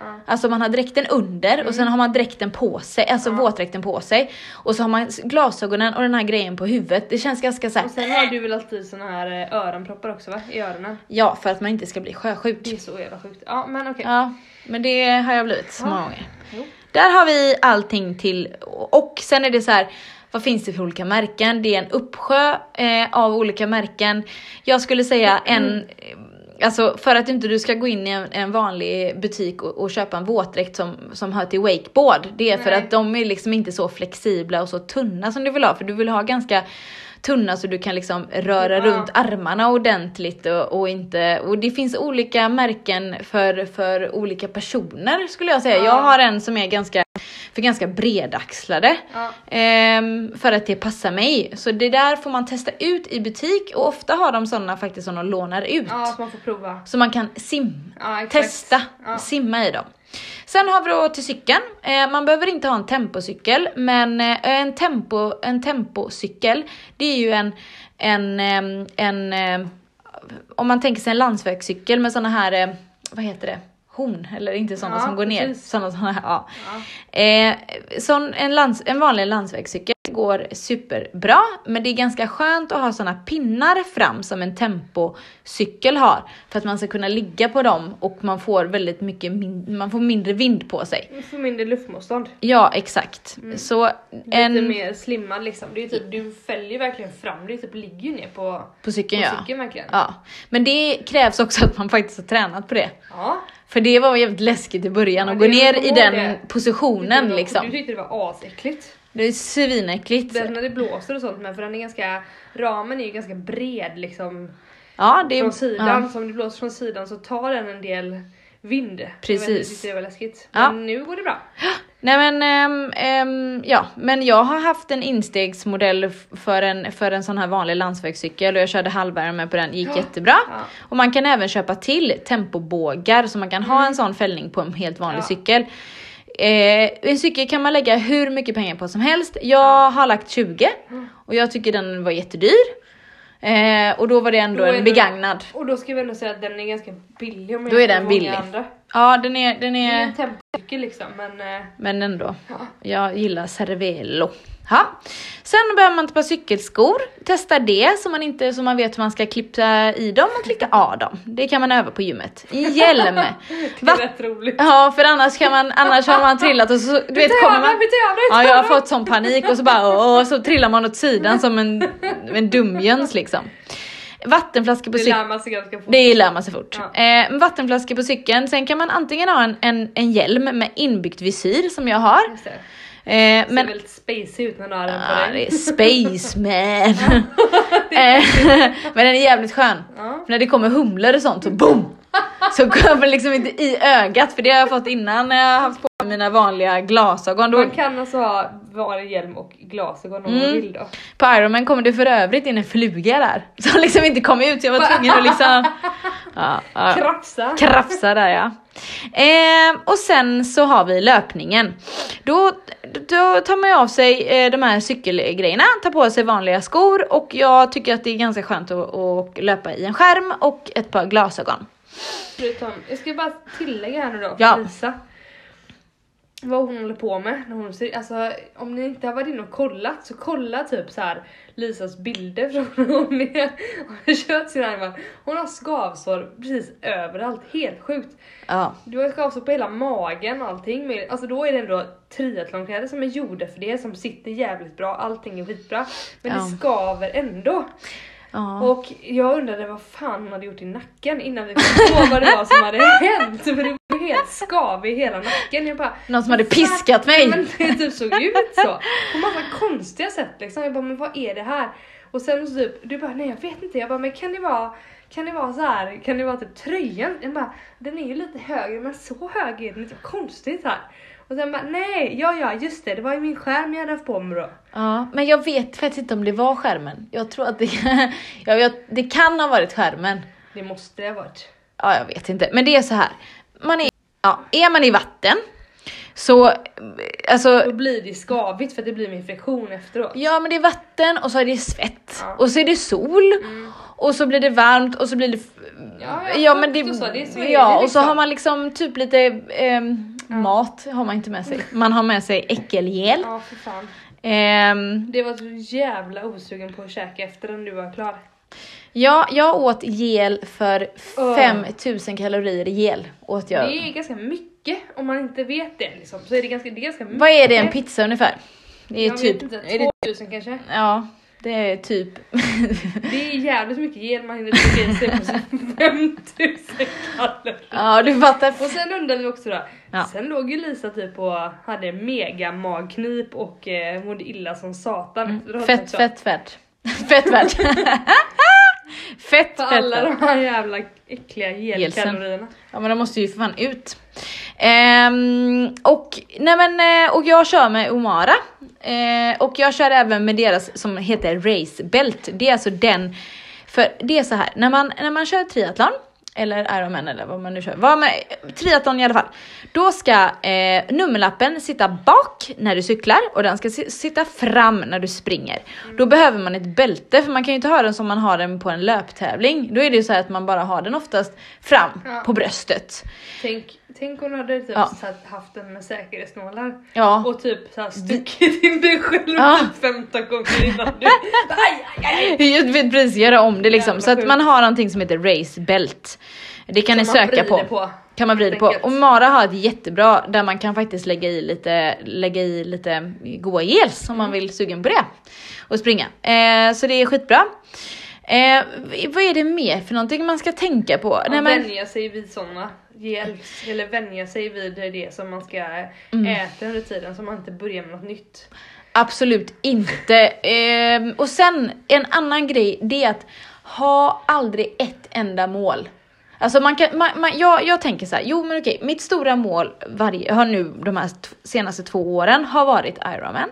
S2: Ja.
S1: Alltså man har dräkten under och sen har man dräkten på sig, alltså
S2: Mm. Ja.
S1: våtdräkten på sig. Och så har man glasögonen och den här grejen på huvudet. Det känns ganska såhär,
S2: Och sen har du väl alltid såna här eh, öronproppar också va? I öronen.
S1: ja för att man inte ska bli sjösjuk.
S2: Det är så jävla sjukt. Ja men okej.
S1: Ja, men det har jag blivit så många gånger.
S2: Jo.
S1: Där har vi allting till, och sen är det så här. Vad finns det för olika märken? Det är en uppsjö eh, av olika märken. Jag skulle säga en, eh, alltså för att inte du ska gå in i en, en vanlig butik och, och köpa en våtdräkt som, som hör till wakeboard. Det är för
S2: Nej.
S1: att de är liksom inte så flexibla och så tunna som du vill ha. För du vill ha ganska tunna så du kan liksom röra
S2: Ja.
S1: runt armarna ordentligt och, och inte, och det finns olika märken för, för olika personer skulle jag säga.
S2: Ja.
S1: Jag har en som är ganska, för ganska bredaxlade.
S2: Ja.
S1: Ehm, för att det passar mig. Så det där får man testa ut i butik och ofta har de sådana faktiskt som de lånar ut.
S2: ja, så man får prova.
S1: Så man kan sim
S2: Ja,
S1: testa, simma i dem. Sen har vi då till cykeln. Eh, man behöver inte ha en tempocykel, men eh, en, tempo, en tempocykel, det är ju en, en, en om man tänker sig en landsvägscykel med såna här, eh, vad heter det? Horn, eller inte såna
S2: Ja,
S1: som går ner.
S2: precis.
S1: Såna här, ja.
S2: Ja.
S1: Eh, sån, en, lands, en vanlig landsvägscykel går superbra, men det är ganska skönt att ha såna pinnar fram som en tempocykel har. För att man ska kunna ligga på dem och man får väldigt mycket man får mindre vind på sig.
S2: Du får mindre luftmotstånd.
S1: Ja, exakt. Så
S2: Lite
S1: en
S2: mer slimmad liksom. Det är typ, du fäller ju verkligen fram, du typ ligger ju ner på,
S1: på cykeln
S2: på
S1: ja.
S2: cykeln verkligen.
S1: ja. Men det krävs också att man faktiskt har tränat på det.
S2: Ja.
S1: För det var jävligt läskigt i början
S2: Ja,
S1: att
S2: det-
S1: gå ner i den
S2: det.
S1: positionen
S2: Du
S1: liksom.
S2: tyckte det var asäckligt.
S1: Det är svinäckligt.
S2: Den när det blåser och sånt men för den är ganska, ramen är ju ganska bred liksom.
S1: Ja, det är...
S2: från sidan,
S1: ja.
S2: så om det blåser från sidan så tar den en del vind. Vet,
S1: Precis.
S2: Jag tyckte det var läskigt.
S1: Ja.
S2: Men nu går det bra.
S1: Nej men, ehm, ehm, ja, men jag har haft en instegsmodell för en, för en sån här vanlig landsvägscykel och jag körde halvvärme på den, gick
S2: Ja.
S1: jättebra.
S2: Ja.
S1: Och man kan även köpa till tempobågar så man kan ha en sån fällning på en helt vanlig cykel. Eh, en cykel kan man lägga hur mycket pengar på som helst. Jag har lagt 20 och jag tycker den var jättedyr. Eh, och då var det ändå
S2: Då
S1: en begagnad.
S2: Och då ska vi ändå säga att den är ganska billig om
S1: Då är den billig.
S2: Andra.
S1: Ja den är, den
S2: Det är
S1: är,
S2: en tempocykel liksom men eh,
S1: men ändå.
S2: ja.
S1: Jag gillar Cervelo. Ha. Sen behöver man ett par cykelskor. Testa det så man, inte, så man vet hur man ska klippa i dem och klicka av dem. Det kan man öva på gymmet. Hjälm.
S2: det är rätt roligt.
S1: Ja för annars, kan man, annars har man trillat och så du vet kommer man Ja jag har fått sån panik och så bara åh, så trillar man åt sidan som en, en dumjöns liksom. Vattenflaska på
S2: Det
S1: cykeln.
S2: lär man sig ganska fort.
S1: Det lär man sig fort.
S2: Ja.
S1: Eh, en vattenflaska på cykeln, sen kan man antingen ha en, en, en hjälm med inbyggt visir som jag har.
S2: Just det.
S1: Eh,
S2: Ser
S1: men
S2: väldigt spacey ut när du har den på
S1: Ja,
S2: dig.
S1: det är Spaceman. Eh, Men den är jävligt skön.
S2: Ja.
S1: När det kommer humlor och sånt så boom! Så kommer liksom inte i ögat för det har jag fått innan när jag har haft på mina vanliga glasögon.
S2: Man kan alltså ha vanlig hjälm och glasögon om man
S1: Mm.
S2: vill då.
S1: på Ironman kommer det för övrigt in en fluga där. Som liksom inte kom ut så jag var tvungen att liksom ja, ja,
S2: Krafsa.
S1: krafsa där ja. Ehm, och sen så har vi löpningen. Då, då tar man ju av sig eh, de här cykelgrejerna, tar på sig vanliga skor och jag tycker att det är ganska skönt att, att löpa i en skärm och ett par glasögon.
S2: Förutom, jag ska bara tillägga här nu då
S1: Ja.
S2: Lisa. Vad hon håller på med när hon ser, alltså om ni inte har varit inne och kollat så kolla typ så här Lisas bilder från när hon är, hon har kört sin armar. Hon har skavsår precis överallt, helt sjukt.
S1: Ja,
S2: Du har skavsår på hela magen och allting. Alltså då är det ändå triathlonkläder som är gjorda för det, som sitter jävligt bra, allting är skitbra. Men
S1: Ja.
S2: det skaver ändå.
S1: Ja.
S2: Och jag undrade vad fan hon hade gjort i nacken innan vi kom på vad det var som hade hänt. För det var helt skav i hela nacken. Jag bara,
S1: Någon som hade piskat mig.
S2: Men det typ såg ut så. På massa konstiga sätt liksom. Jag bara, men vad är det här? Och sen så typ, du bara, nej jag vet inte. Jag bara, men kan det vara kan det vara så här? Kan det vara typ tröjan? Jag bara, den är ju lite högre men så hög är den inte. Konstigt här. Och sen bara, nej, ja ja just det, det var ju min skärm jag hade haft på mig då.
S1: ja, men jag vet faktiskt inte om det var skärmen. Jag tror att det, jag vet, det kan ha varit skärmen.
S2: Det måste det ha varit.
S1: Ja, jag vet inte. Men det är så här. Man är, ja, är man i vatten, Så alltså
S2: Då blir det skavigt för att det blir med friktion efteråt.
S1: Ja men det är vatten och så är det svett
S2: Ja.
S1: och så är det sol
S2: Mm.
S1: och så blir det varmt och så blir det
S2: Ja,
S1: ja,
S2: ja,
S1: men det,
S2: och så, det
S1: ja
S2: det
S1: och så
S2: liksom.
S1: har man liksom typ lite ehm, mat har man inte med sig. Man har med sig äckelgel.
S2: Ja, för fan.
S1: Ehm,
S2: Det var så jävla osugen på att käka efter den du var klar.
S1: ja, jag åt gel för
S2: Åh.
S1: 5000 kalorier gel åt jag.
S2: Det är ganska mycket om man inte vet det liksom. Så är det ganska, det är ganska mycket.
S1: Vad är det en pizza ungefär? Det är
S2: Jag
S1: typ,
S2: vet inte,
S1: är det,
S2: 2000 kanske?
S1: ja det är typ
S2: Det är jävligt mycket gel man hinner trycka i sig på så 5000 kalorier.
S1: Ja du fattar.
S2: Och sen undrade vi också då,
S1: Ja.
S2: sen låg ju Lisa typ och hade mega magknip och eh, mådde illa som satan efteråt
S1: Fett, fett, fett. Fett värt. fett,
S2: För
S1: fett.
S2: alla de här jävla äckliga gelkalorierna.
S1: Ja men de måste ju för fan ut. Ehm, och, nej men, eh, och jag kör med Omara. Eh, och jag kör även med deras som heter Race Belt. Det är alltså den, för det är så här, när man, när man kör triathlon, eller Ironman eller vad man nu kör, vad med, triathlon i alla fall. Då ska eh, nummerlappen sitta bak när du cyklar och den ska si- sitta fram när du springer. Då behöver man ett bälte för man kan ju inte ha den som man har den på en löptävling. Då är det ju så här att man bara har den oftast fram
S2: Ja.
S1: på bröstet.
S2: Tänk, tänk om du hade typ
S1: Ja.
S2: haft den med säkerhetsnålar
S1: Ja.
S2: och typ så här stuckit in dig själv
S1: Ja.
S2: typ 15 gånger innan du... Aj, aj, aj.
S1: Jag vet precis, göra om det liksom. Så att man har någonting som heter race belt. Det kan ni
S2: Som man
S1: söka på.
S2: på.
S1: Kan man vrida på. Och Mara har ett jättebra där man kan faktiskt lägga i lite, lägga i lite goa gels om
S2: Mm.
S1: man vill sugen på det. Och springa. Eh, så det är skitbra. Eh, vad är det mer för någonting man ska tänka på? Men,
S2: Vänja sig vid såna gels, eller vänja sig vid det som man ska
S1: Mm.
S2: äta under tiden så man inte börjar med något nytt.
S1: Absolut inte. Ehm, och sen en annan grej, det är att ha aldrig ett enda mål. Alltså man kan, man, man, jag, jag tänker så här, jo men okej, mitt stora mål varje, har nu de här senaste två åren har varit Ironman.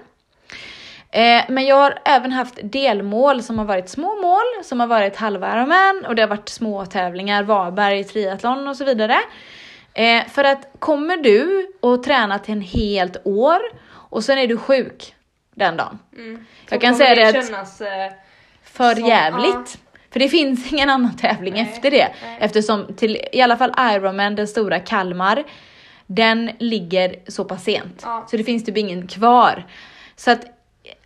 S1: Eh, men jag har även haft delmål som har varit små mål, som har varit halva Ironman och det har varit små tävlingar, Varberg, triathlon och så vidare. Eh, för att kommer du och träna till en helt år och sen är du sjuk den dagen.
S2: Mm.
S1: Jag kan säga det att-
S2: kännas, eh,
S1: För
S2: Som-
S1: jävligt. För det finns ingen annan tävling
S2: Nej,
S1: efter det.
S2: nej.
S1: Eftersom till, i alla fall Ironman, den stora Kalmar, den ligger så pass sent.
S2: Ja.
S1: Så det finns typ ingen kvar. Så att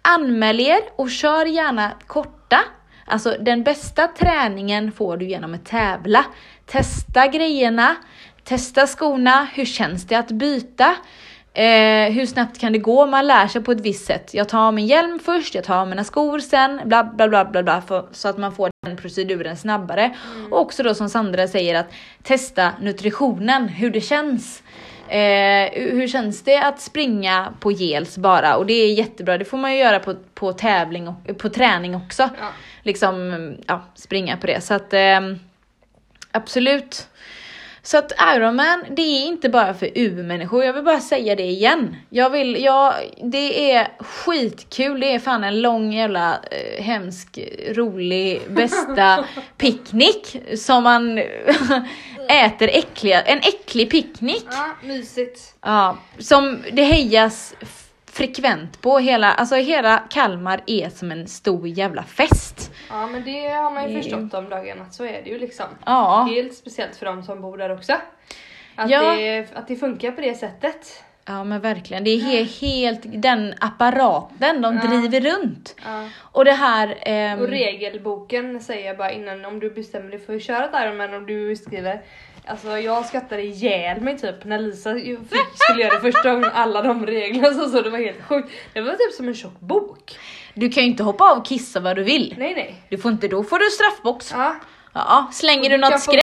S1: anmäl er och kör gärna korta. Alltså den bästa träningen får du genom att tävla. Testa grejerna, testa skorna, hur känns det att byta? Eh, hur snabbt kan det gå? Man lär sig på ett visst sätt. Jag tar av min hjälm först, jag tar av mina skor sen, bla bla bla bla, bla för, så att man får den proceduren snabbare. Och också då som Sandra säger att testa nutritionen, hur det känns. Eh, hur känns det att springa på gels bara? Och det är jättebra, det får man ju göra på, på tävling och på träning också.
S2: Ja.
S1: Liksom, ja, springa på det. Så att ehm, absolut. Så att Ironman, det är inte bara för U-människor, jag vill bara säga det igen. Jag vill, jag, det är skitkul, det är fan en lång jävla eh, hemsk, rolig, bästa picknick som man äter äckliga, en äcklig picknick.
S2: ja, mysigt.
S1: Ja, som det hejas frekvent på hela, alltså hela Kalmar är som en stor jävla fest.
S2: Ja men det har man ju
S1: Det-
S2: förstått de dagarna, så är det ju liksom.
S1: Ja,
S2: Helt speciellt för de som bor där också. Att,
S1: Ja.
S2: det, att det funkar på det sättet.
S1: Ja men verkligen. Det är he- helt den apparaten de
S2: Ja.
S1: driver runt.
S2: Ja.
S1: Och det här... ehm,
S2: Och regelboken säger jag bara innan om du bestämmer dig för att köra ett Ironman om du skriver Alltså jag skrattade ihjäl mig typ när Lisa skulle göra det första gången alla de reglerna så, så det var helt sjukt. Det var typ som en tjock bok.
S1: Du kan ju inte hoppa av och kissa vad du vill.
S2: Nej nej.
S1: Du får inte, då får du straffbox.
S2: Ja.
S1: Ja, slänger du
S2: Du
S1: något skräp.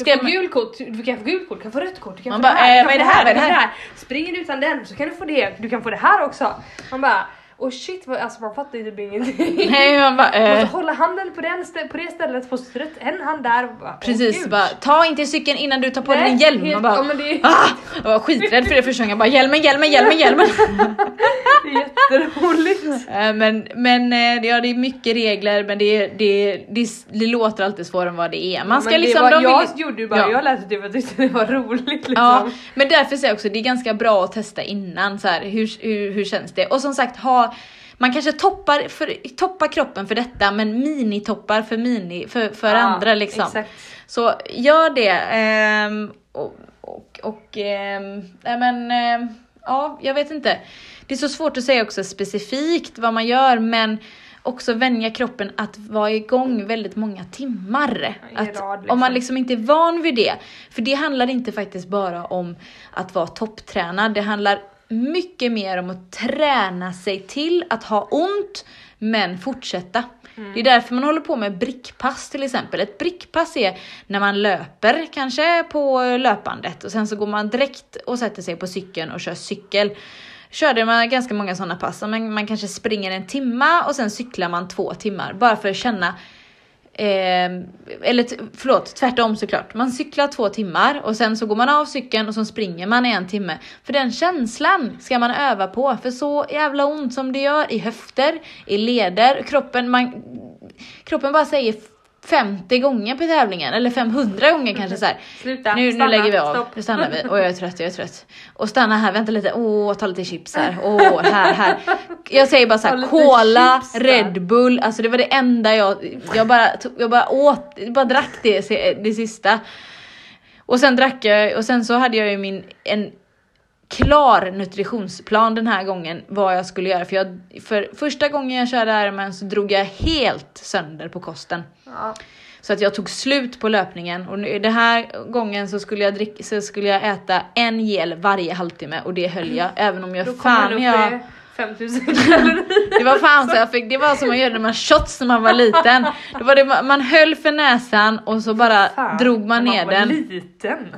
S2: Du
S1: skräp
S2: får gult kort, du kan få gult kort, du kan få rött kort, du kan
S1: Man
S2: få
S1: bara,
S2: det här,
S1: eh,
S2: du
S1: vad är det
S2: få
S1: här, vad är det
S2: få
S1: här?
S2: Springer du utan den så kan du få det, du kan få det här också. Man bara, oh shit, vad, alltså man fattar ju typ ingenting.
S1: Nej, man bara, eh,
S2: måste hålla handen på, den på det stället på stället, en hand där. och Bara,
S1: Precis, bara ta inte cykeln innan du tar på dig din hjälm.
S2: helt-
S1: bara,
S2: ja, det
S1: ah! Jag var skiträdd för det första gången. Jag bara hjälmen, hjälmen, hjälmen, hjälmen.
S2: Det är jätteroligt.
S1: Eh, Men, men eh, ja, det är mycket regler men det, det, det, det låter alltid svårare än vad det är. Man ska
S2: det
S1: liksom,
S2: var,
S1: de
S2: jag
S1: vill,
S2: gjorde ju bara,
S1: Ja.
S2: jag läste det för att jag tyckte det var roligt liksom.
S1: Ja, men därför säger jag också det är ganska bra att testa innan. Så här, hur, hur, hur känns det? Och som sagt, ha, man kanske toppar, för, toppar kroppen för detta men minitoppar för, mini, för, för
S2: Ja,
S1: andra liksom.
S2: Exakt.
S1: Så gör det. ehm, och och, och ehm, nej men, ehm, ja, jag vet inte. Det är så svårt att säga också specifikt vad man gör, men också vänja kroppen att vara igång väldigt många timmar.
S2: I
S1: Att,
S2: rad,
S1: Om man
S2: liksom.
S1: liksom inte är van vid det. För det handlar inte faktiskt bara om att vara topptränad. Det handlar mycket mer om att träna sig till att ha ont, men fortsätta. Det är därför man håller på med brickpass till exempel. Ett brickpass är när man löper kanske på löpbandet och sen så går man direkt och sätter sig på cykeln och kör cykel. Körde man ganska många sådana pass, man, man kanske springer en timma och sen cyklar man två timmar bara för att känna Eh, eller förlåt, tvärtom såklart. Man cyklar två timmar och sen så går man av cykeln och så springer man i en timme. För den känslan ska man öva på, för så jävla ont som det gör i höfter, i leder, kroppen, man, kroppen bara säger 50 gånger på tävlingen, eller 500 gånger kanske så här.
S2: Sluta,
S1: Nu, nu
S2: stanna,
S1: lägger vi av,
S2: stopp.
S1: nu stannar vi. Och jag är trött, jag är trött. Och stanna här, vänta lite, åh, ta lite chips här, åh, här, här. Jag säger bara så här, cola. Red Bull, alltså det var det enda jag, jag bara, jag bara åt, bara drack det, det sista. Och sen drack jag, och sen så hade jag ju min, en klar nutritionsplan den här gången vad jag skulle göra. För, jag, för första gången jag körde Ironman så drog jag helt sönder på kosten.
S2: Ja.
S1: Så att jag tog slut på löpningen och den här gången så skulle jag, drick, så skulle jag äta en gel varje halvtimme och det höll jag även om jag fan jag...
S2: i 5000 kalorier.
S1: Det var fan så jag fick, det var som man gjorde när man shots när man var liten. Då var det, man höll för näsan och så bara
S2: Fan,
S1: drog man ner
S2: var
S1: den.
S2: liten.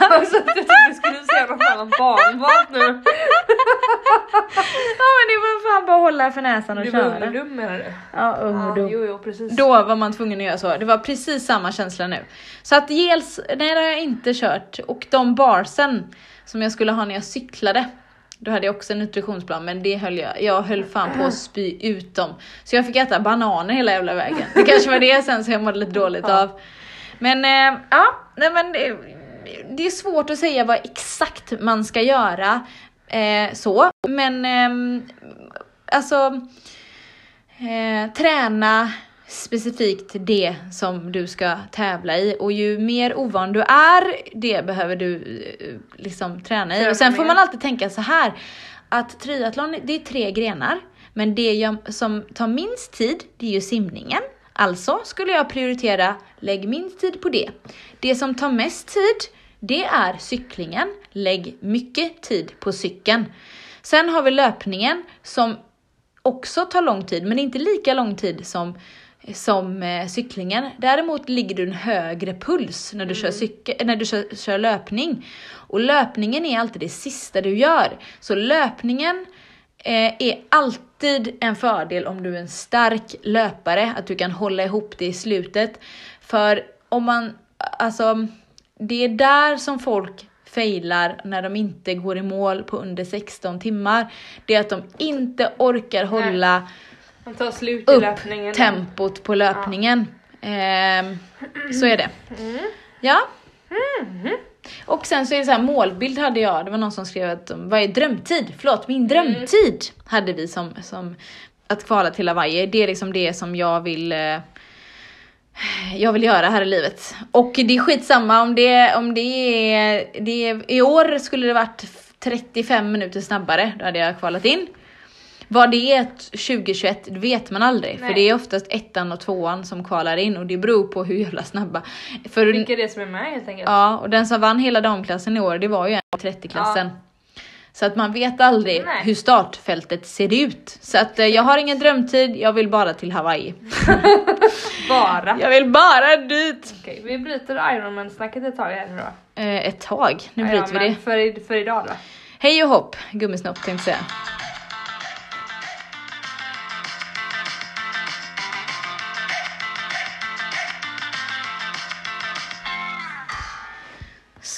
S2: alltså, jag trodde du skulle säga något annat barnmat nu.
S1: Ja men det var fan bara hålla för näsan och
S2: var ung
S1: köra.
S2: och dum menar du?
S1: Ja, ung och
S2: Ja,
S1: dum.
S2: jo, jo, precis.
S1: Då var man tvungen att göra så. Det var precis samma känsla nu. Så att gels, nej det har jag inte kört. Och de barsen som jag skulle ha när jag cyklade, då hade jag också en nutritionsplan men det höll jag, jag höll fan på att spy ut dem. Så jag fick äta bananer hela jävla vägen. Det kanske var det sen som jag mådde lite dåligt
S2: Ja.
S1: av. Men eh, ja, nej men det, det är svårt att säga vad exakt man ska göra. Eh, så, men ehm, alltså eh, träna specifikt det som du ska tävla i och ju mer ovan du är, det behöver du eh, liksom träna i. Och sen får man alltid tänka så här att triathlon, det är tre grenar, men det som tar minst tid, det är ju simningen. Alltså skulle jag prioritera, lägg minst tid på det. Det som tar mest tid, det är cyklingen. Lägg mycket tid på cykeln. Sen har vi löpningen som också tar lång tid, men inte lika lång tid som, som eh, cyklingen. Däremot ligger du en högre puls när du, kör, cykel, när du kör, kör löpning. Och löpningen är alltid det sista du gör. Så löpningen eh, är alltid en fördel om du är en stark löpare, att du kan hålla ihop det i slutet. För om man, alltså, det är där som folk failar när de inte går i mål på under 16 timmar. Det är att de inte orkar hålla
S2: Man tar slut i
S1: upp
S2: löpningen.
S1: tempot på löpningen. Ehm, så är det.
S2: Mm.
S1: Ja. Och sen så är det så här, målbild hade jag, det var någon som skrev att vad är drömtid? Förlåt, min drömtid hade vi som, som att kvala till Hawaii. Det är liksom det som jag vill eh, jag vill göra här i livet. Och det är skitsamma om det, om det är, det är, i år skulle det varit 35 minuter snabbare, då hade jag kvalat in. Vad det är 2021 det vet man aldrig, för
S2: Nej.
S1: det är oftast ettan och tvåan som kvalar in och det beror på hur jävla snabba. För,
S2: Vilka det är som är med helt enkelt.
S1: ja, och den som vann hela damklassen i år, det var ju en i 30-klassen. Så att man vet aldrig
S2: Nej.
S1: hur startfältet ser ut. Så att eh, jag har ingen drömtid, jag vill bara till Hawaii.
S2: Bara.
S1: Jag vill bara dit!
S2: Okej, vi bryter Ironman-snacket ett tag här nu då.
S1: Eh, ett tag, nu
S2: Ja,
S1: bryter
S2: ja,
S1: vi det.
S2: För, för idag då?
S1: Hej och hopp, gummisnopp tänkte jag säga.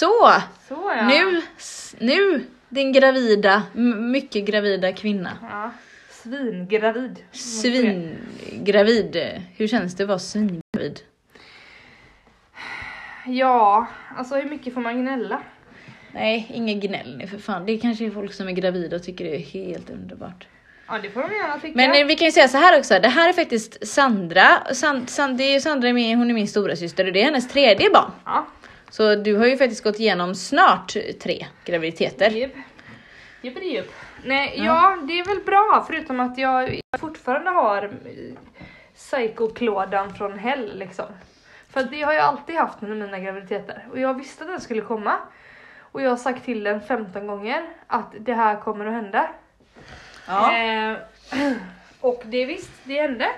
S1: Så,
S2: Så ja.
S1: nu, nu din gravida, mycket gravida kvinna.
S2: Ja. svingravid.
S1: Svingravid. Hur känns det att vara svingravid?
S2: Ja, alltså hur mycket får man gnälla?
S1: Nej, inga gnäll nu för fan. Det är kanske folk som är gravida och tycker det är helt underbart.
S2: Ja det får de gärna tycka.
S1: Men eh, vi kan ju säga så här också, det här är faktiskt Sandra. Sand, Sand, det är Sandra, är min, hon är min stora syster och det är hennes tredje barn.
S2: Ja,
S1: Så du har ju faktiskt gått igenom snart tre graviditeter.
S2: Jupp. Jupp, jupp. Nej, ja. det är väl bra förutom att jag fortfarande har psykoklådan från hell liksom. För det har jag alltid haft under mina graviditeter och jag visste att den skulle komma. Och jag har sagt till den 15 gånger att det här kommer att hända.
S1: Ja.
S2: Eh, och det visst, det hände.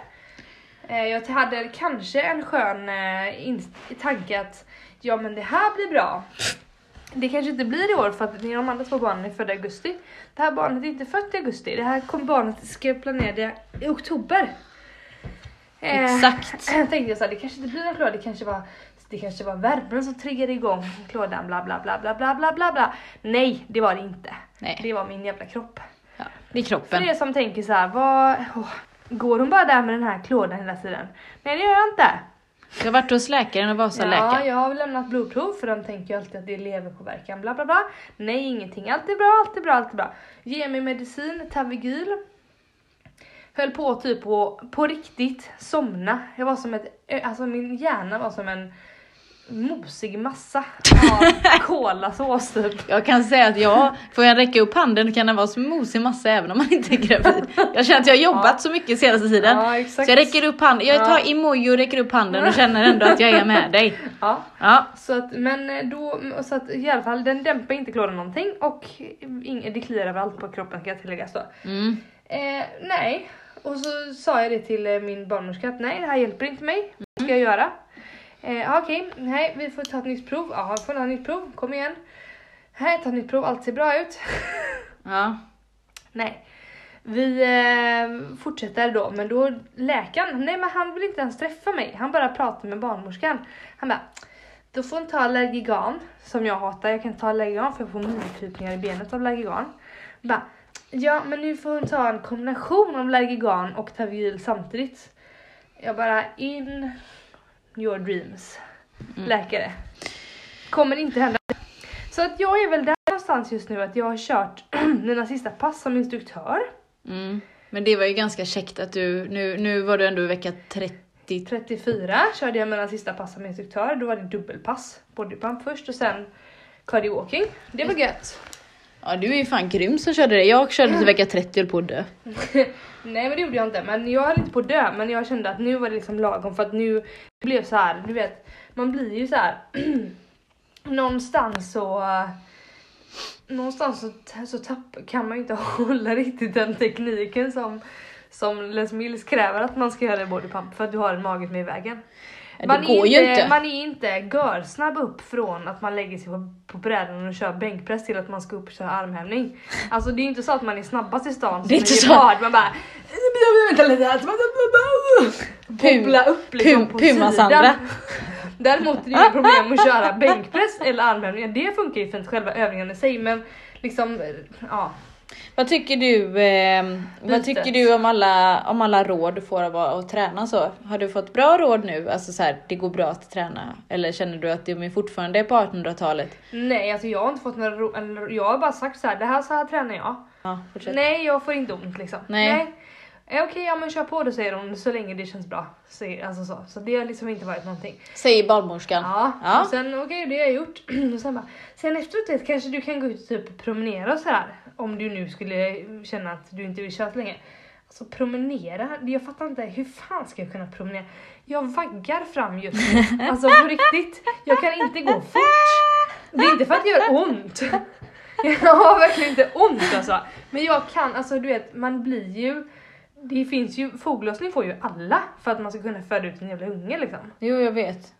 S2: Eh, jag hade kanske en skön eh, tanke att ja men det här blir bra. Det kanske inte blir i år för att de andra två barnen är födda i augusti. Det här barnet är inte fött i augusti. Det här kommer barnet ska planera det i oktober. Eh,
S1: Exakt.
S2: tänkte jag så här, det kanske inte blir en klåda, det kanske var det kanske var värmen som triggade igång klådan bla bla bla bla bla bla bla bla. Nej, det var det inte.
S1: Nej.
S2: Det var min jävla kropp.
S1: Ja, det är
S2: För
S1: kroppen.
S2: er som tänker så här, vad, åh, går hon bara där med den här klådan hela tiden? Nej det gör jag inte.
S1: Jag har varit hos läkaren och Vasaläkaren.
S2: Ja, jag har lämnat blodprov för de tänker ju alltid att det är leverpåverkan bla bla bla. Nej ingenting, allt är bra, allt är bra, allt är bra. Ge mig medicin, Tavigil. Höll på typ på, på riktigt somna. Jag var som ett, alltså min hjärna var som en mosig massa av kolasås typ.
S1: Jag kan säga att jag, får jag räcka upp handen kan den vara som mosig massa även om man inte är gravid. Jag känner att jag har jobbat
S2: Ja.
S1: så mycket senaste tiden.
S2: Ja.
S1: Så jag räcker upp handen, jag tar emoji och räcker upp handen och känner ändå att jag är med dig.
S2: Ja.
S1: Ja,
S2: Så att, men eh, då, så att i alla fall den dämpar inte klådan någonting och det kliar överallt på kroppen ska jag tillägga så.
S1: mm.
S2: Eh, nej, och så sa jag det till eh, min barnmorska att nej det här hjälper inte mig, vad ska jag göra? Eh, ja, Okej, nej vi får ta ett nytt prov, ja vi får ta ett nytt prov, kom igen. Nej, ta ett nytt prov, allt ser bra ut.
S1: ja.
S2: nej. Vi eh, fortsätter då, men då läkaren, nej men han vill inte ens träffa mig, han bara pratar med barnmorskan. Han bara, då får hon ta Allergigan, som jag hatar, jag kan inte ta Allergigan för jag får myrkrypningar i benet av Allergigan. Bara, ja men nu får hon ta en kombination av Allergigan och Tavil samtidigt. Jag bara, in your dreams, läkare. Kommer inte hända. Så att jag är väl där någonstans just nu att jag har kört mina sista pass som instruktör.
S1: Mm. Men det var ju ganska käckt att du, nu, nu var du ändå i vecka 30.
S2: 34 körde jag mina sista pass som instruktör, då var det dubbelpass. Bodypump först och sen cardiowalking. Det var gött.
S1: Ja du är ju fan grym som körde det. Jag körde till vecka 30 och höll på att dö.
S2: Nej men det gjorde jag inte, men jag höll inte på att dö men jag kände att nu var det liksom lagom för att nu det blev så här, du vet, man blir ju så här någonstans så någonstans så, så tapp, kan man ju inte hålla riktigt den tekniken som som Les Mills kräver att man ska göra i bodypump för att du har en mage med i vägen. Man
S1: det går ju inte.
S2: man är inte görsnabb upp från att man lägger sig på, på brädan och kör bänkpress till att man ska upp och köra armhävning. Alltså det är inte så att man är snabbast i stan
S1: Det är inte så.
S2: gepard, man bara man Poppla upp liksom
S1: Pum-
S2: på sidan. Däremot är det inga problem att köra bänkpress eller armhävningar, det funkar ju fint själva övningen i sig men liksom, ja.
S1: Vad tycker du, eh, vad tycker du om alla, om alla råd du får av att, träna så? Har du fått bra råd nu? Alltså så här, det går bra att träna? Eller känner du att de är fortfarande på 1800-talet?
S2: Nej alltså jag har inte fått några eller jag har bara sagt så här, det här så här tränar jag.
S1: Ja.
S2: Nej, jag får inte ont liksom.
S1: Nej.
S2: Eh, Okej, ja men kör på det säger hon så länge det känns bra. Så, alltså så. så det har liksom inte varit någonting.
S1: Säger barnmorskan.
S2: Ja,
S1: Ja.
S2: och sen okej det har jag gjort. och sen bara, sen efteråt vet, kanske du kan gå ut och typ promenera och så här. Om du nu skulle känna att du inte vill köra så länge. Alltså promenera, jag fattar inte, hur fan ska jag kunna promenera? Jag vaggar fram just nu, alltså på riktigt. Jag kan inte gå fort. Det är inte för att det gör ont. Jag har verkligen inte ont alltså. Men jag kan, alltså du vet, man blir ju det finns ju, foglossning får ju alla för att man ska kunna föda ut en jävla unge liksom.
S1: Jo, jag vet.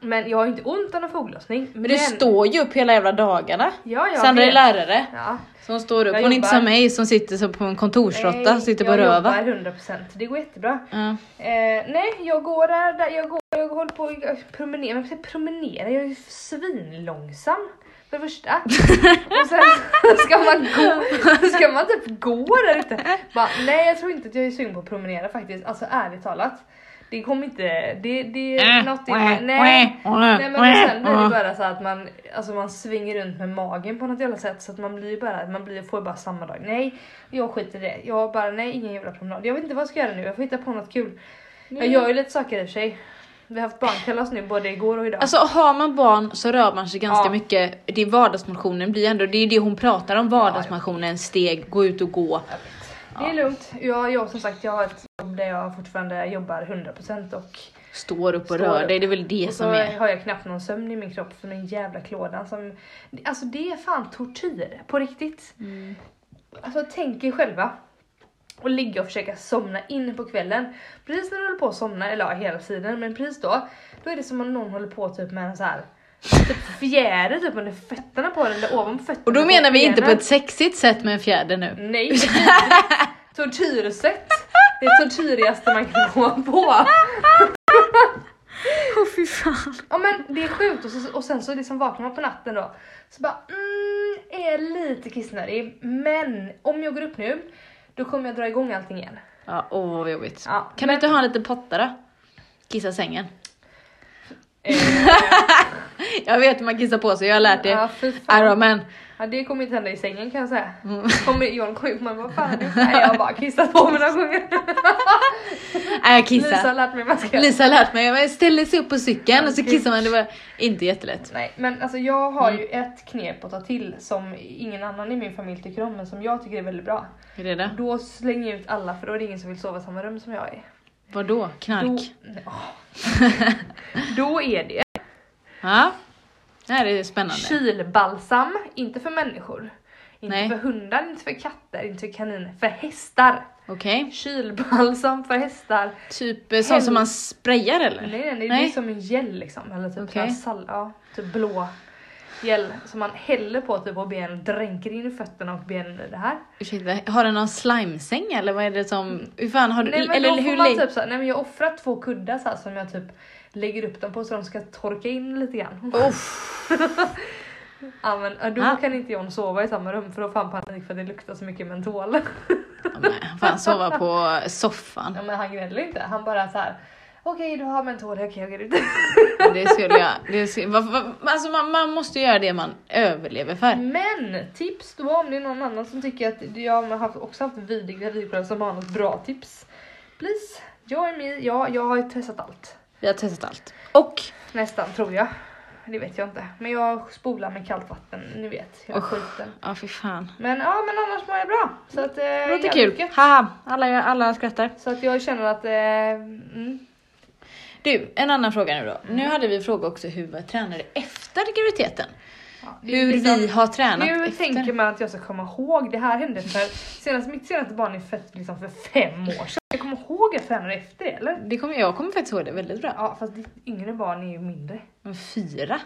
S2: Men jag har inte ont av en foglossning.
S1: Men du står ju upp hela jävla dagarna.
S2: Ja, jag
S1: Sandra är lärare.
S2: Ja.
S1: Så hon står upp.
S2: Jag
S1: hon är inte som mig som sitter som på en kontorsråtta
S2: Nej,
S1: och sitter på
S2: jag
S1: röva.
S2: jobbar 100%, det går jättebra.
S1: Ja.
S2: Eh, nej, jag går där, jag går, jag håller på att promenera, men jag promenera, jag är ju svinlångsam. För det första. Och sen ska man gå, ska man typ gå där ute. Bara, nej jag tror inte att jag är sugen på att promenera faktiskt, alltså ärligt talat. Det kommer inte, det, det är
S1: Äh,
S2: något i mig. Nej, nej men och sen blir det bara så att man, alltså man svänger runt med magen på något jävla sätt så att man blir bara, man blir, får bara samma dag. Nej, jag skiter i det. Jag bara, nej ingen jävla promenad. Jag vet inte vad jag ska göra nu, jag får hitta på något kul. Jag gör ju lite saker i och för sig. Vi har haft barnkalas nu både igår och idag.
S1: Alltså har man barn så rör man sig ganska
S2: Ja.
S1: mycket. Det är vardagsmotionen blir ändå, det är det hon pratar om, vardagsmotionen, steg, gå ut och gå.
S2: Det är lugnt. Jag, jag som sagt, jag har ett jobb där jag fortfarande jobbar 100% och,
S1: Står upp och
S2: Står
S1: rör
S2: upp.
S1: dig, det är väl det
S2: och så
S1: som är.
S2: har jag knappt någon sömn i min kropp för den jävla klådan som... Alltså det är fan tortyr, på riktigt.
S1: Mm.
S2: Alltså tänk er själva och ligga och försöka somna in på kvällen. Precis när du håller på att somna, eller ja hela tiden, men precis då, då är det som om någon håller på typ med en så här typ fjäder typ under fötterna på den eller ovanför fötterna
S1: Och då menar vi inte på ett sexigt sätt med en fjäder nu.
S2: Nej, tortyrsätt. Det är tortyrigaste man kan komma på.
S1: Åh fy fan.
S2: Ja men det är sjukt och, så, och sen så liksom vaknar man på natten då. Så bara mm, är lite kissnödig men om jag går upp nu då kommer jag dra igång allting igen.
S1: Ja, åh vad jobbigt.
S2: Ja,
S1: Kan
S2: men-
S1: du inte ha en liten potta då? Kissa sängen.
S2: Eh,
S1: Jag vet hur man kissar på sig, jag har lärt det.
S2: ja.
S1: Iron Man.
S2: Ja, det kommer inte hända i sängen kan jag säga.
S1: Mm.
S2: Kommer John komma upp man vad fan gjort? Nej jag har bara kissat på mig några gånger.
S1: Nej jag
S2: Lisa har
S1: kissar.
S2: lärt mig vad jag ska
S1: Lisa har lärt mig, man ställer sig upp på cykeln och så kissar man, det var inte jättelätt.
S2: Nej men alltså jag har
S1: Mm.
S2: ju ett knep att ta till som ingen annan i min familj tycker om men som jag tycker är väldigt bra.
S1: Är det det?
S2: Då slänger jag ut alla för då är det ingen som vill sova i samma rum som jag är.
S1: Vadå?
S2: Då,
S1: Knark?
S2: Åh. då är det
S1: Ja. Det här är spännande.
S2: kylbalsam, inte för människor. Inte
S1: Nej.
S2: för hundar, inte för katter, inte för kaniner, för hästar.
S1: Okej.
S2: Kylbalsam för hästar.
S1: Typ eh, sånt som man sprayar eller?
S2: Nej, nej, nej, det
S1: Nej.
S2: är som en gel liksom. Eller typ okay. sal- ja, typ blå gel som man häller på typ på benen, dränker in i fötterna och benen i det här.
S1: Ursäkta, har den någon slimesäng eller vad är det som, hur fan har du,
S2: Nej men
S1: eller hur
S2: man typ så, nej men jag har offrat två kuddar så här, som jag typ lägger upp dem på så de ska torka in lite grann.
S1: Uff.
S2: Ja men då
S1: Ah.
S2: kan inte John sova i samma rum för då får han panik för att det luktar så mycket mentol.
S1: Ja, men, fan sova på soffan.
S2: Ja men han gnäller inte, han bara så här. Okej du har mentol, okej jag går ut.
S1: Det skulle jag, det skulle, vad, vad, alltså man, man måste göra det man överlever för.
S2: Men tips då om det är någon annan som tycker att jag har haft, också haft vidriga gravidproblem som har något bra tips. Please, join me. Ja, jag har ju testat allt.
S1: Vi har testat allt. Och,
S2: Nästan tror jag. Det vet jag inte. Men jag spolar med kallt vatten, ni vet. Jag är skiten.
S1: ja fy fan.
S2: Men ja, men annars mår jag bra. Så att, eh,
S1: Det låter kul. Haha, alla, alla skrattar.
S2: Så att jag känner att, eh, mm,
S1: Du, en annan fråga nu då. Nu hade vi fråga också hur vi tränade efter graviditeten. Hur
S2: liksom-
S1: vi har tränat
S2: Hur
S1: efter.
S2: tänker man att jag ska komma ihåg? Det här hände för senast, mitt senaste barn är fött liksom för fem år sedan. Jag kommer ihåg att jag tränade efter det eller?
S1: Det kommer, jag kommer faktiskt ihåg det väldigt bra.
S2: Ja fast ditt yngre barn är ju mindre.
S1: Men fyra?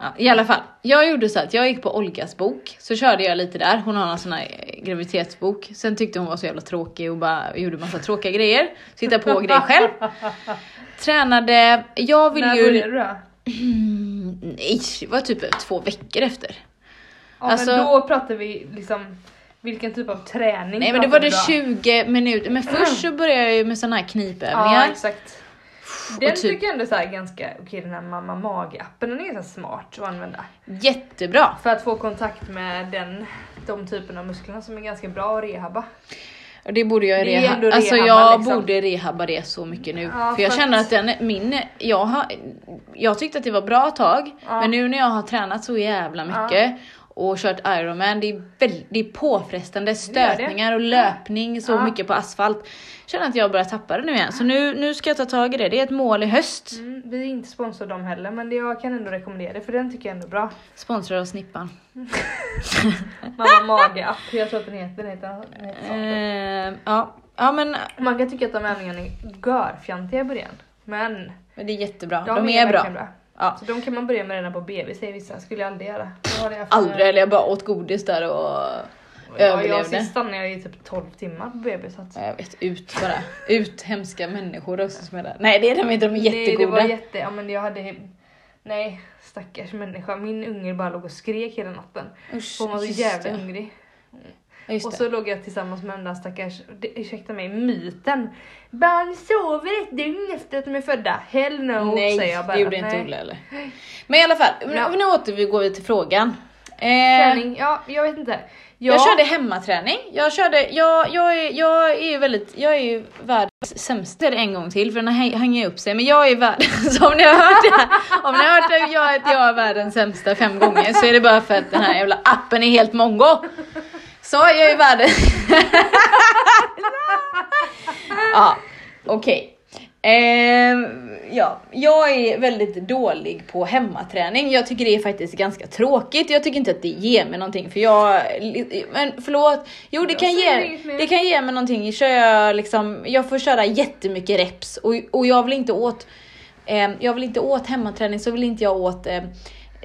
S1: Ja, I alla fall, jag gjorde så att jag gick på Olgas bok, så körde jag lite där. Hon har en sån här eh, graviditetsbok. Sen tyckte hon var så jävla tråkig och bara gjorde massa tråkiga grejer. Så hittade på grejer själv. Tränade, jag vill
S2: När
S1: ju...
S2: började du då?
S1: Mm, nej, det var typ två veckor efter.
S2: Ja
S1: Alltså-
S2: men då pratar vi liksom vilken typ av träning
S1: Nej men det
S2: pratar
S1: var det
S2: då?
S1: 20 minuter, men först så började jag ju med såna här
S2: Ja
S1: knipövningar.
S2: exakt.
S1: och
S2: Den
S1: typ
S2: tycker jag ändå är så här ganska, okej den här mamma mage-appen den är ganska smart att använda.
S1: jättebra.
S2: För att få kontakt med den, de typerna av musklerna som är ganska bra att rehabba.
S1: Det borde jag
S2: Det
S1: reha- Alltså
S2: rehabba,
S1: jag
S2: liksom.
S1: borde rehabba det så mycket nu.
S2: Ja,
S1: för jag
S2: för
S1: känner
S2: att-
S1: den, min, jag har, jag tyckte att det var bra tag.
S2: Ja.
S1: Men nu när jag har tränat så jävla mycket och kört Ironman, det är, väldigt, det är påfrestande stötningar och löpning så mycket på asfalt. Känner att jag börjar tappa det nu igen. Så nu, nu ska jag ta tag i det, det är ett mål i höst.
S2: Mm, vi är inte sponsrade dem heller men jag kan ändå rekommendera det för den tycker jag ändå är bra.
S1: Sponsrad av Snippan.
S2: Mamma mage-app, jag tror att den heter, den heter, den heter så.
S1: Eh, ja. ja men,
S2: Man kan tycka att de övningarna är görfjantiga i början. Men
S1: men det är jättebra,
S2: de,
S1: de, är, bra.
S2: verkligen bra.
S1: Ja.
S2: Så de kan man börja med redan på BB säger vissa, skulle jag aldrig göra.
S1: Aldrig, eller jag bara åt godis där och
S2: Ja, jag
S1: överlevde.
S2: sist stannade jag i typ 12 timmar på BB så att...
S1: Ja, Jag vet, ut bara. Ut hemska människor också som är där. Nej det är de inte, de är
S2: Nej, det
S1: jättegoda.
S2: var jätte, ja men jag hade Nej, stackars människa. Min unge bara låg och skrek hela natten.
S1: Usch,
S2: Hon var så jävla
S1: det.
S2: hungrig.
S1: Ja, Just
S2: och
S1: det.
S2: så låg jag tillsammans med den där stackars, det- ursäkta mig, myten. Barn sover ett dygn efter att de är födda. Hell no,
S1: Nej,
S2: säger jag bara.
S1: det gjorde inte
S2: Nej.
S1: Olle eller? Men i alla fall, nu,
S2: Ja.
S1: nu återgår vi till frågan. Eh,
S2: Träning, ja jag vet inte. Ja,
S1: Jag körde hemmaträning. Jag körde, jag, jag, är, jag är ju väldigt, jag är ju världens sämsta en gång till för den här hänger upp sig. Men jag är världens, om ni har hört det, här- om ni har hört det, jag, att jag är världens sämsta fem gånger så är det bara för att den här jävla appen är helt mongo. Så jag är världens... ja, okej. Ehm, ja, jag är väldigt dålig på hemmaträning. Jag tycker det är faktiskt ganska tråkigt. Jag tycker inte att det ger mig någonting för jag, men förlåt. Jo det kan, ge, det kan ge mig någonting. Kör jag, liksom, jag får köra jättemycket reps och, och jag vill inte åt, eh, jag vill inte åt hemmaträning så vill inte jag åt eh,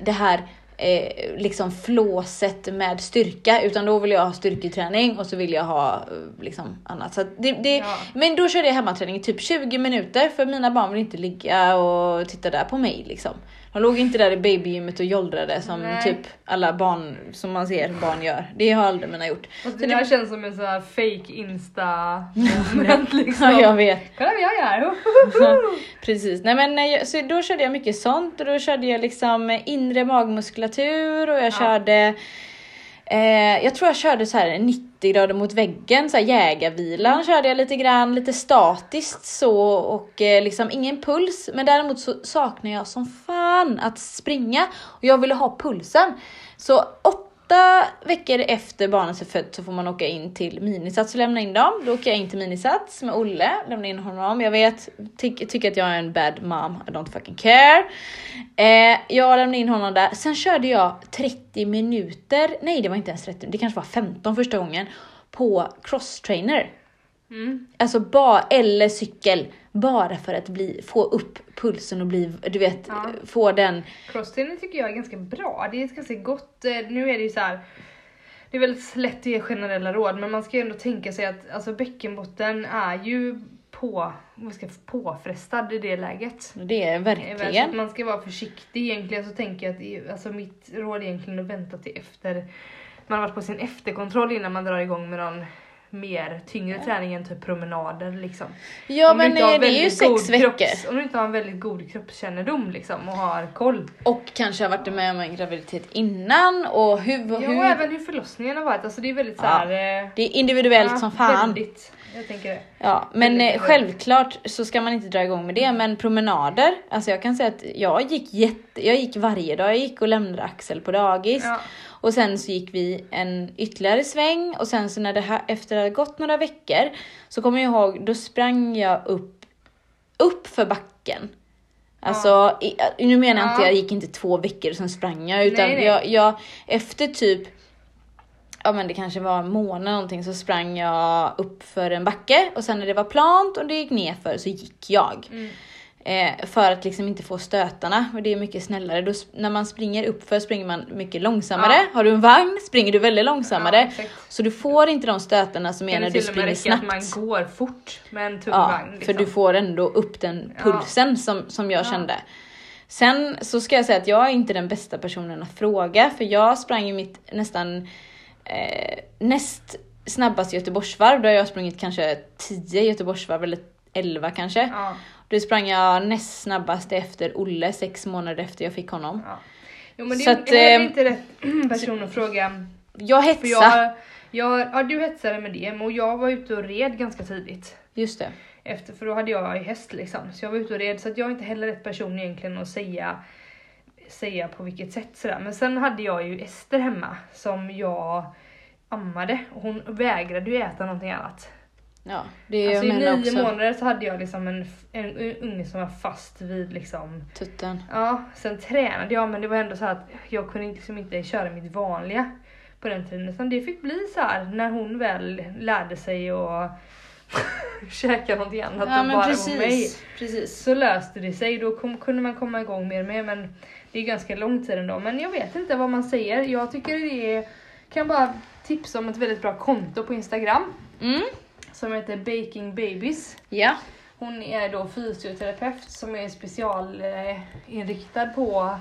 S1: det här eh, liksom flåset med styrka utan då vill jag ha styrketräning och så vill jag ha eh, liksom annat. Så det, det,
S2: Ja.
S1: Men då körde jag hemmaträning i typ 20 minuter för mina barn vill inte ligga och titta där på mig liksom. De låg inte där i babygymmet och jollrade som
S2: Nej.
S1: typ alla barn som man ser barn gör. Det har aldrig mina gjort. Så
S2: det här känns som en sån här fake insta moment liksom.
S1: Ja, jag vet.
S2: Kolla vad jag gör!
S1: Precis, nej men nej, så då körde jag mycket sånt och då körde jag liksom inre magmuskulatur och jag
S2: Ja.
S1: körde eh, jag tror jag körde så här 90 grader mot väggen, så här jägarvilan körde jag lite grann, lite statiskt så och eh, liksom ingen puls. Men däremot så saknar jag som fan att springa och jag ville ha pulsen. Så åtta veckor efter barnet är fött så får man åka in till minisats och lämna in dem. Då åker jag in till minisats med Olle, lämnar in honom. Jag vet, ty tycker att jag är en bad mom, I don't fucking care. Eh, jag lämnade in honom där. Sen körde jag 30 minuter, nej det var inte ens 30, det kanske var 15 första gången, på crosstrainer.
S2: Mm.
S1: Alltså bara, eller cykel, bara för att bli, få upp pulsen och bli, du vet,
S2: Ja.
S1: få den
S2: Crosstraining tycker jag är ganska bra. Det är ett ganska gott, eh, nu är det ju så här. Det är väldigt lätt att ge generella råd men man ska ju ändå tänka sig att alltså bäckenbotten är ju på, vad ska påfrestad i det läget.
S1: Det är
S2: Eh,
S1: verkligen.
S2: man ska vara försiktig egentligen så tänker jag att alltså mitt råd är egentligen att vänta till efter man har varit på sin efterkontroll innan man drar igång med någon mer tyngre träning än typ promenader liksom.
S1: Ja
S2: Om
S1: men eh, det är ju sex veckor.
S2: kropps- om du inte har en väldigt god kroppskännedom liksom och har koll.
S1: Och kanske har varit med om en graviditet innan och hur,
S2: Ja,
S1: hur
S2: och även hur förlossningen har varit. Alltså det är väldigt
S1: Ja,
S2: så här, eh,
S1: det är individuellt
S2: ja,
S1: som fan.
S2: Väldigt, jag tänker det.
S1: Ja, men
S2: Väldigt
S1: eh, självklart så ska man inte dra igång med det, men promenader, alltså jag kan säga att jag gick jätte, jag gick varje dag, jag gick och lämnade Axel på dagis
S2: Ja.
S1: Och sen så gick vi en ytterligare sväng och sen så när det här, efter det hade gått några veckor så kommer jag ihåg, då sprang jag upp, upp för backen. Alltså, i, nu menar jag inte,
S2: Ja.
S1: jag gick inte två veckor och sen sprang jag utan
S2: Nej, nej.
S1: Jag, jag, efter typ ja men det kanske var en månad någonting så sprang jag upp för en backe och sen när det var plant och det gick nerför så gick jag.
S2: Mm.
S1: Eh, för att liksom inte få stötarna och det är mycket snällare. Då, när man springer uppför springer man mycket långsammare.
S2: Ja.
S1: Har du en vagn springer du väldigt långsammare.
S2: Ja,
S1: så du får inte de stötarna som är när
S2: det
S1: du springer
S2: räcka att
S1: snabbt.
S2: man går fort med en tung
S1: Ja,
S2: vagn.
S1: för du får ändå upp den pulsen som, som jag
S2: Ja.
S1: kände. Sen så ska jag säga att jag är inte den bästa personen att fråga för jag sprang ju mitt nästan eh, näst snabbaste Göteborgsvarv. Då har jag sprungit kanske 10 Göteborgsvarv eller 11 kanske.
S2: Ja,
S1: Då sprang jag näst snabbast efter Olle sex månader efter jag fick honom.
S2: ja. Jo men det
S1: Så
S2: är
S1: att,
S2: heller
S1: eh,
S2: inte rätt person att fråga.
S1: Jag hetsade.
S2: jag, jag, ja du hetsade med det och jag var ute och red ganska tidigt.
S1: Just det.
S2: Efter, för då hade jag häst liksom. Så jag var ute och red så att jag är inte heller rätt person egentligen att säga, säga på vilket sätt sådär. Men sen hade jag ju Ester hemma som jag ammade och hon vägrade ju äta någonting annat.
S1: Ja, det
S2: Alltså i nio
S1: också.
S2: månader så hade jag liksom en, en unge som var fast vid liksom
S1: Tutten.
S2: Ja, sen tränade jag men det var ändå så att jag kunde liksom inte köra mitt vanliga på den tiden. Utan det fick bli så här när hon väl lärde sig att käka någonting annat
S1: Ja men
S2: bara vara mig.
S1: precis. precis.
S2: Så löste det sig, då kom, kunde man komma igång mer med men det är ganska lång tid ändå. Men jag vet inte vad man säger. Jag tycker det är, kan bara tipsa om ett väldigt bra konto på Instagram
S1: Mm.
S2: Som heter Baking Babies.
S1: Ja.
S2: Hon är då fysioterapeut som är specialinriktad på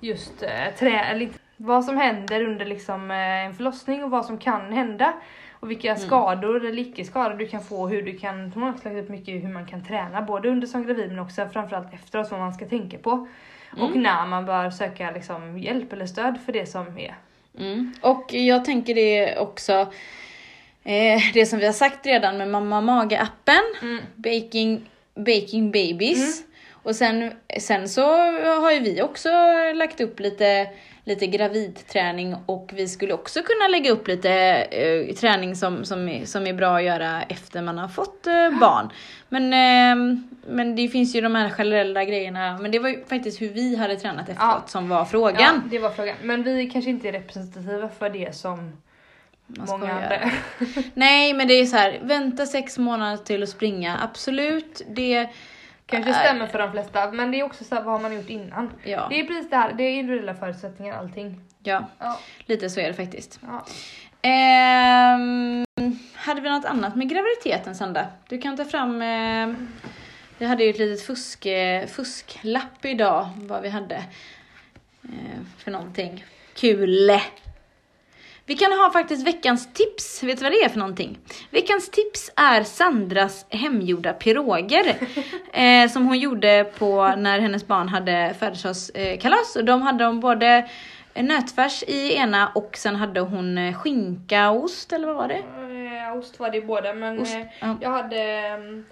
S2: just eh, trä, vad som händer under liksom, eh, en förlossning och vad som kan hända. Och vilka skador eller icke-skador du kan få, hur du kan, hon har lagt upp mycket hur man kan träna både under som gravid men också framförallt efteråt vad man ska tänka på. Och när man bör söka liksom, hjälp eller stöd för det som är.
S1: Mm. Och jag tänker det också, eh, det som vi har sagt redan med Mamma Mage-appen,
S2: Mm.
S1: Baking, baking Babies. Och sen, sen så har ju vi också lagt upp lite, lite gravidträning och vi skulle också kunna lägga upp lite eh, träning som, som, är, som är bra att göra efter man har fått eh, barn. Men, eh, men det finns ju de här generella grejerna, men det var ju faktiskt hur vi hade tränat efteråt som var frågan.
S2: Ja, det var frågan. Men vi kanske inte är representativa för det som många andra.
S1: Nej men det är så här, vänta sex månader till att springa, absolut. Det,
S2: Kanske stämmer för de flesta, men det är också så här, vad har man gjort innan?
S1: ja,
S2: Det är precis det här, det är individuella förutsättningar allting.
S1: ja,
S2: Ja.
S1: lite så är det faktiskt.
S2: ja.
S1: Ehm, hade vi något annat med graviditeten Sandra? Du kan ta fram, eh, vi hade ju ett litet fusk, eh, fusklapp idag, vad vi hade eh, för någonting. Kul! Vi kan ha faktiskt veckans tips. Vet du vad det är för någonting? Veckans tips är Sandras hemgjorda piroger. eh, som hon gjorde på när hennes barn hade födelsedagskalas. Och de hade de både nötfärs i ena och sen hade hon eh, skinka och ost, eller vad var det?
S2: Eh, ost var det i båda, men
S1: Ost,
S2: eh,
S1: ja.
S2: jag hade ehm,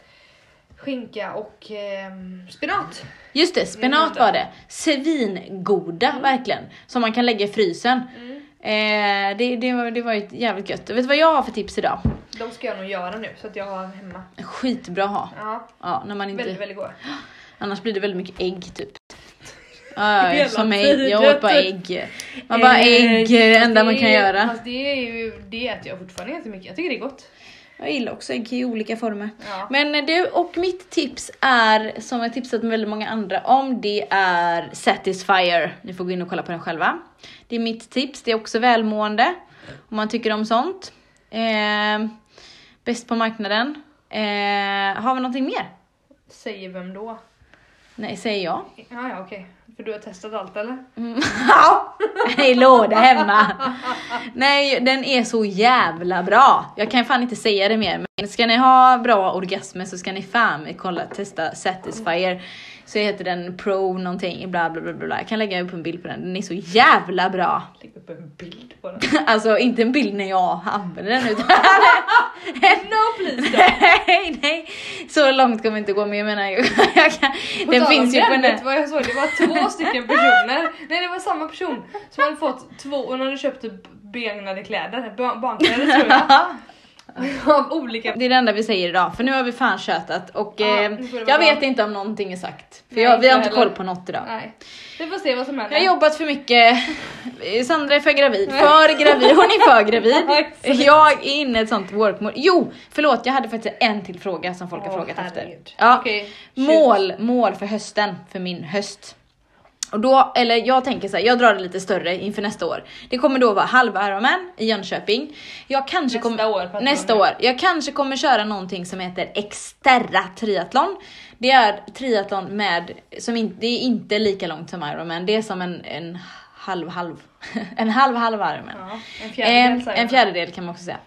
S2: skinka och ehm, spenat.
S1: Just det, spenat var det. Svingoda, verkligen. Som man kan lägga i frysen. Eh, det, det, var, det var ju jävligt gött. Vet du vad jag har för tips idag?
S2: De ska jag nog göra nu så att jag har hemma.
S1: Skitbra att ha.
S2: Ja,
S1: Ja, när man inte...
S2: väldigt, väldigt goda.
S1: Annars blir det väldigt mycket ägg typ. Ja, som
S2: tiden.
S1: Jag åt bara ägg. Man bara ägg, är det enda man kan göra.
S2: Fast det är ju, det äter jag fortfarande jättemycket. Jag tycker det är gott.
S1: Jag gillar också ägg i olika former.
S2: Ja.
S1: Men du, och mitt tips är, som jag tipsat med väldigt många andra om, det är Satisfyer. Ni får gå in och kolla på den själva. Det är mitt tips, det är också välmående. Om man tycker om sånt. Eh, bäst på marknaden. Eh, har vi någonting mer?
S2: Säger vem då?
S1: Nej, säger jag.
S2: Ja, ja okej. För du har testat allt eller?
S1: Mm. Ja, i låda hemma. Nej, den är så jävla bra. Jag kan fan inte säga det mer. Ska ni ha bra orgasmer så ska ni fan kolla, testa Satisfyer. Så heter den Pro någonting, bla bla bla bla. Jag kan lägga upp en bild på den. Den är så jävla bra.
S2: Lägg upp en bild på den.
S1: Alltså inte en bild när jag använder den utan
S2: no please
S1: nej, nej. Så långt kommer inte gå men jag menar jag kan, den finns ju på
S2: den, vet
S1: den.
S2: du vad jag såg? Det var två stycken personer. Nej det var samma person som hade fått två, och hon hade köpt typ begagnade kläder, ba- barnkläder tror jag. Av olika
S1: Det är det enda vi säger idag, för nu har vi fan tjötat och
S2: Ja,
S1: eh, jag vet inte om någonting är sagt. För
S2: Nej,
S1: jag, vi har
S2: inte heller.
S1: koll på något idag.
S2: Nej. Vi får se vad som händer.
S1: Jag har jobbat för mycket, Sandra är för gravid, för gravid, hon är för gravid. Jag är inne i ett sånt work mode. Jo, förlåt jag hade faktiskt en till fråga som folk har frågat efter.
S2: herregud.
S1: Ja,
S2: Okej, shoot.
S1: mål, mål för hösten, för min höst. Och då, eller jag tänker så här, jag drar det lite större inför nästa år. Det kommer då vara halva Ironman i Jönköping. Jag kanske
S2: Nästa
S1: kommer,
S2: år,
S1: nästa år. Jag kanske kommer köra någonting som heter Exterra triathlon. Det är triathlon med, som in, det är inte lika långt som Ironman, det är som en, en halv halv, en halv halv Ironman.
S2: Ja, en fjärdedel
S1: Eh, en fjärdedel kan man också säga.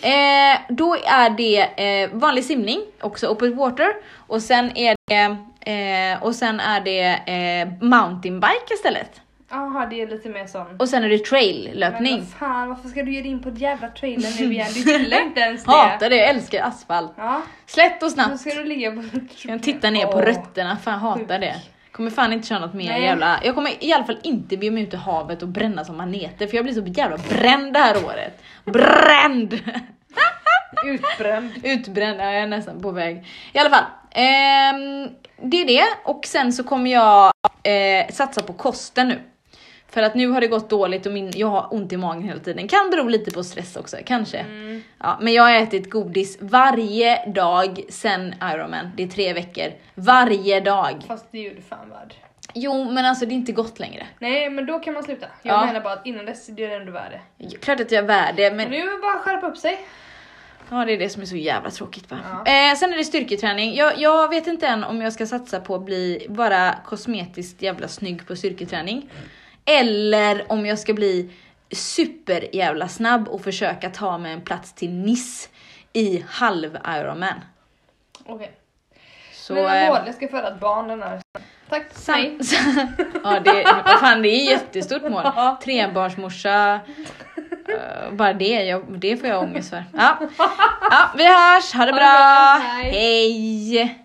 S1: Eh, då är det eh, vanlig simning, också open water. Och sen är det, eh, och sen är det eh, mountainbike istället.
S2: Jaha, det är lite mer sån.
S1: Och sen är det
S2: Men
S1: trail-löpning.
S2: vad fan, varför ska du ge dig in på ett jävla trailer nu igen? Du gillar inte ens det.
S1: Hatar det, jag älskar asfalt.
S2: Ja,
S1: Slätt och snabbt.
S2: ska du ligga på...
S1: Jag titta ner på
S2: Åh.
S1: rötterna, fan hatar
S2: sjuk.
S1: det. Kommer fan inte köra något mer
S2: Nej.
S1: jävla... Jag kommer i alla fall inte be mig ut i havet och bränna som maneter för jag blir så jävla bränd det här året. Bränd!
S2: Utbränd.
S1: Utbränd, ja, jag är nästan på väg. I alla fall, ehm, det är det och sen så kommer jag eh, satsa på kosten nu. För att nu har det gått dåligt och min, jag har ont i magen hela tiden. Kan bero lite på stress också, kanske.
S2: Mm.
S1: Ja, men jag har ätit godis varje dag sen Ironman. Det är tre veckor. Varje dag.
S2: Fast det är ju fan värd.
S1: Jo, men alltså det är inte gott längre.
S2: Nej men då kan man sluta. Jag
S1: Ja.
S2: menar bara att innan dess det är det ändå värd det.
S1: Klart att jag är värd det,
S2: men nu är det bara att skärpa upp sig.
S1: Ja det är det som är så jävla tråkigt va.
S2: Ja.
S1: Eh, sen är det styrketräning. Jag, jag vet inte än om jag ska satsa på att bli bara kosmetiskt jävla snygg på styrketräning. Eller om jag ska bli super jävla snabb och försöka ta mig en plats till Nice i halv Ironman.
S2: Okej.
S1: Så,
S2: Mina
S1: eh,
S2: mål, jag ska föda ett barn den här Tack, nej.
S1: Sam- ja, det, fan, det är jättestort mål. Trebarnsmorsa. eh, bara det, jag, det får jag ångest för. Ja. ja, vi hörs,
S2: ha det
S1: bra.
S2: bra, hej.
S1: Hej.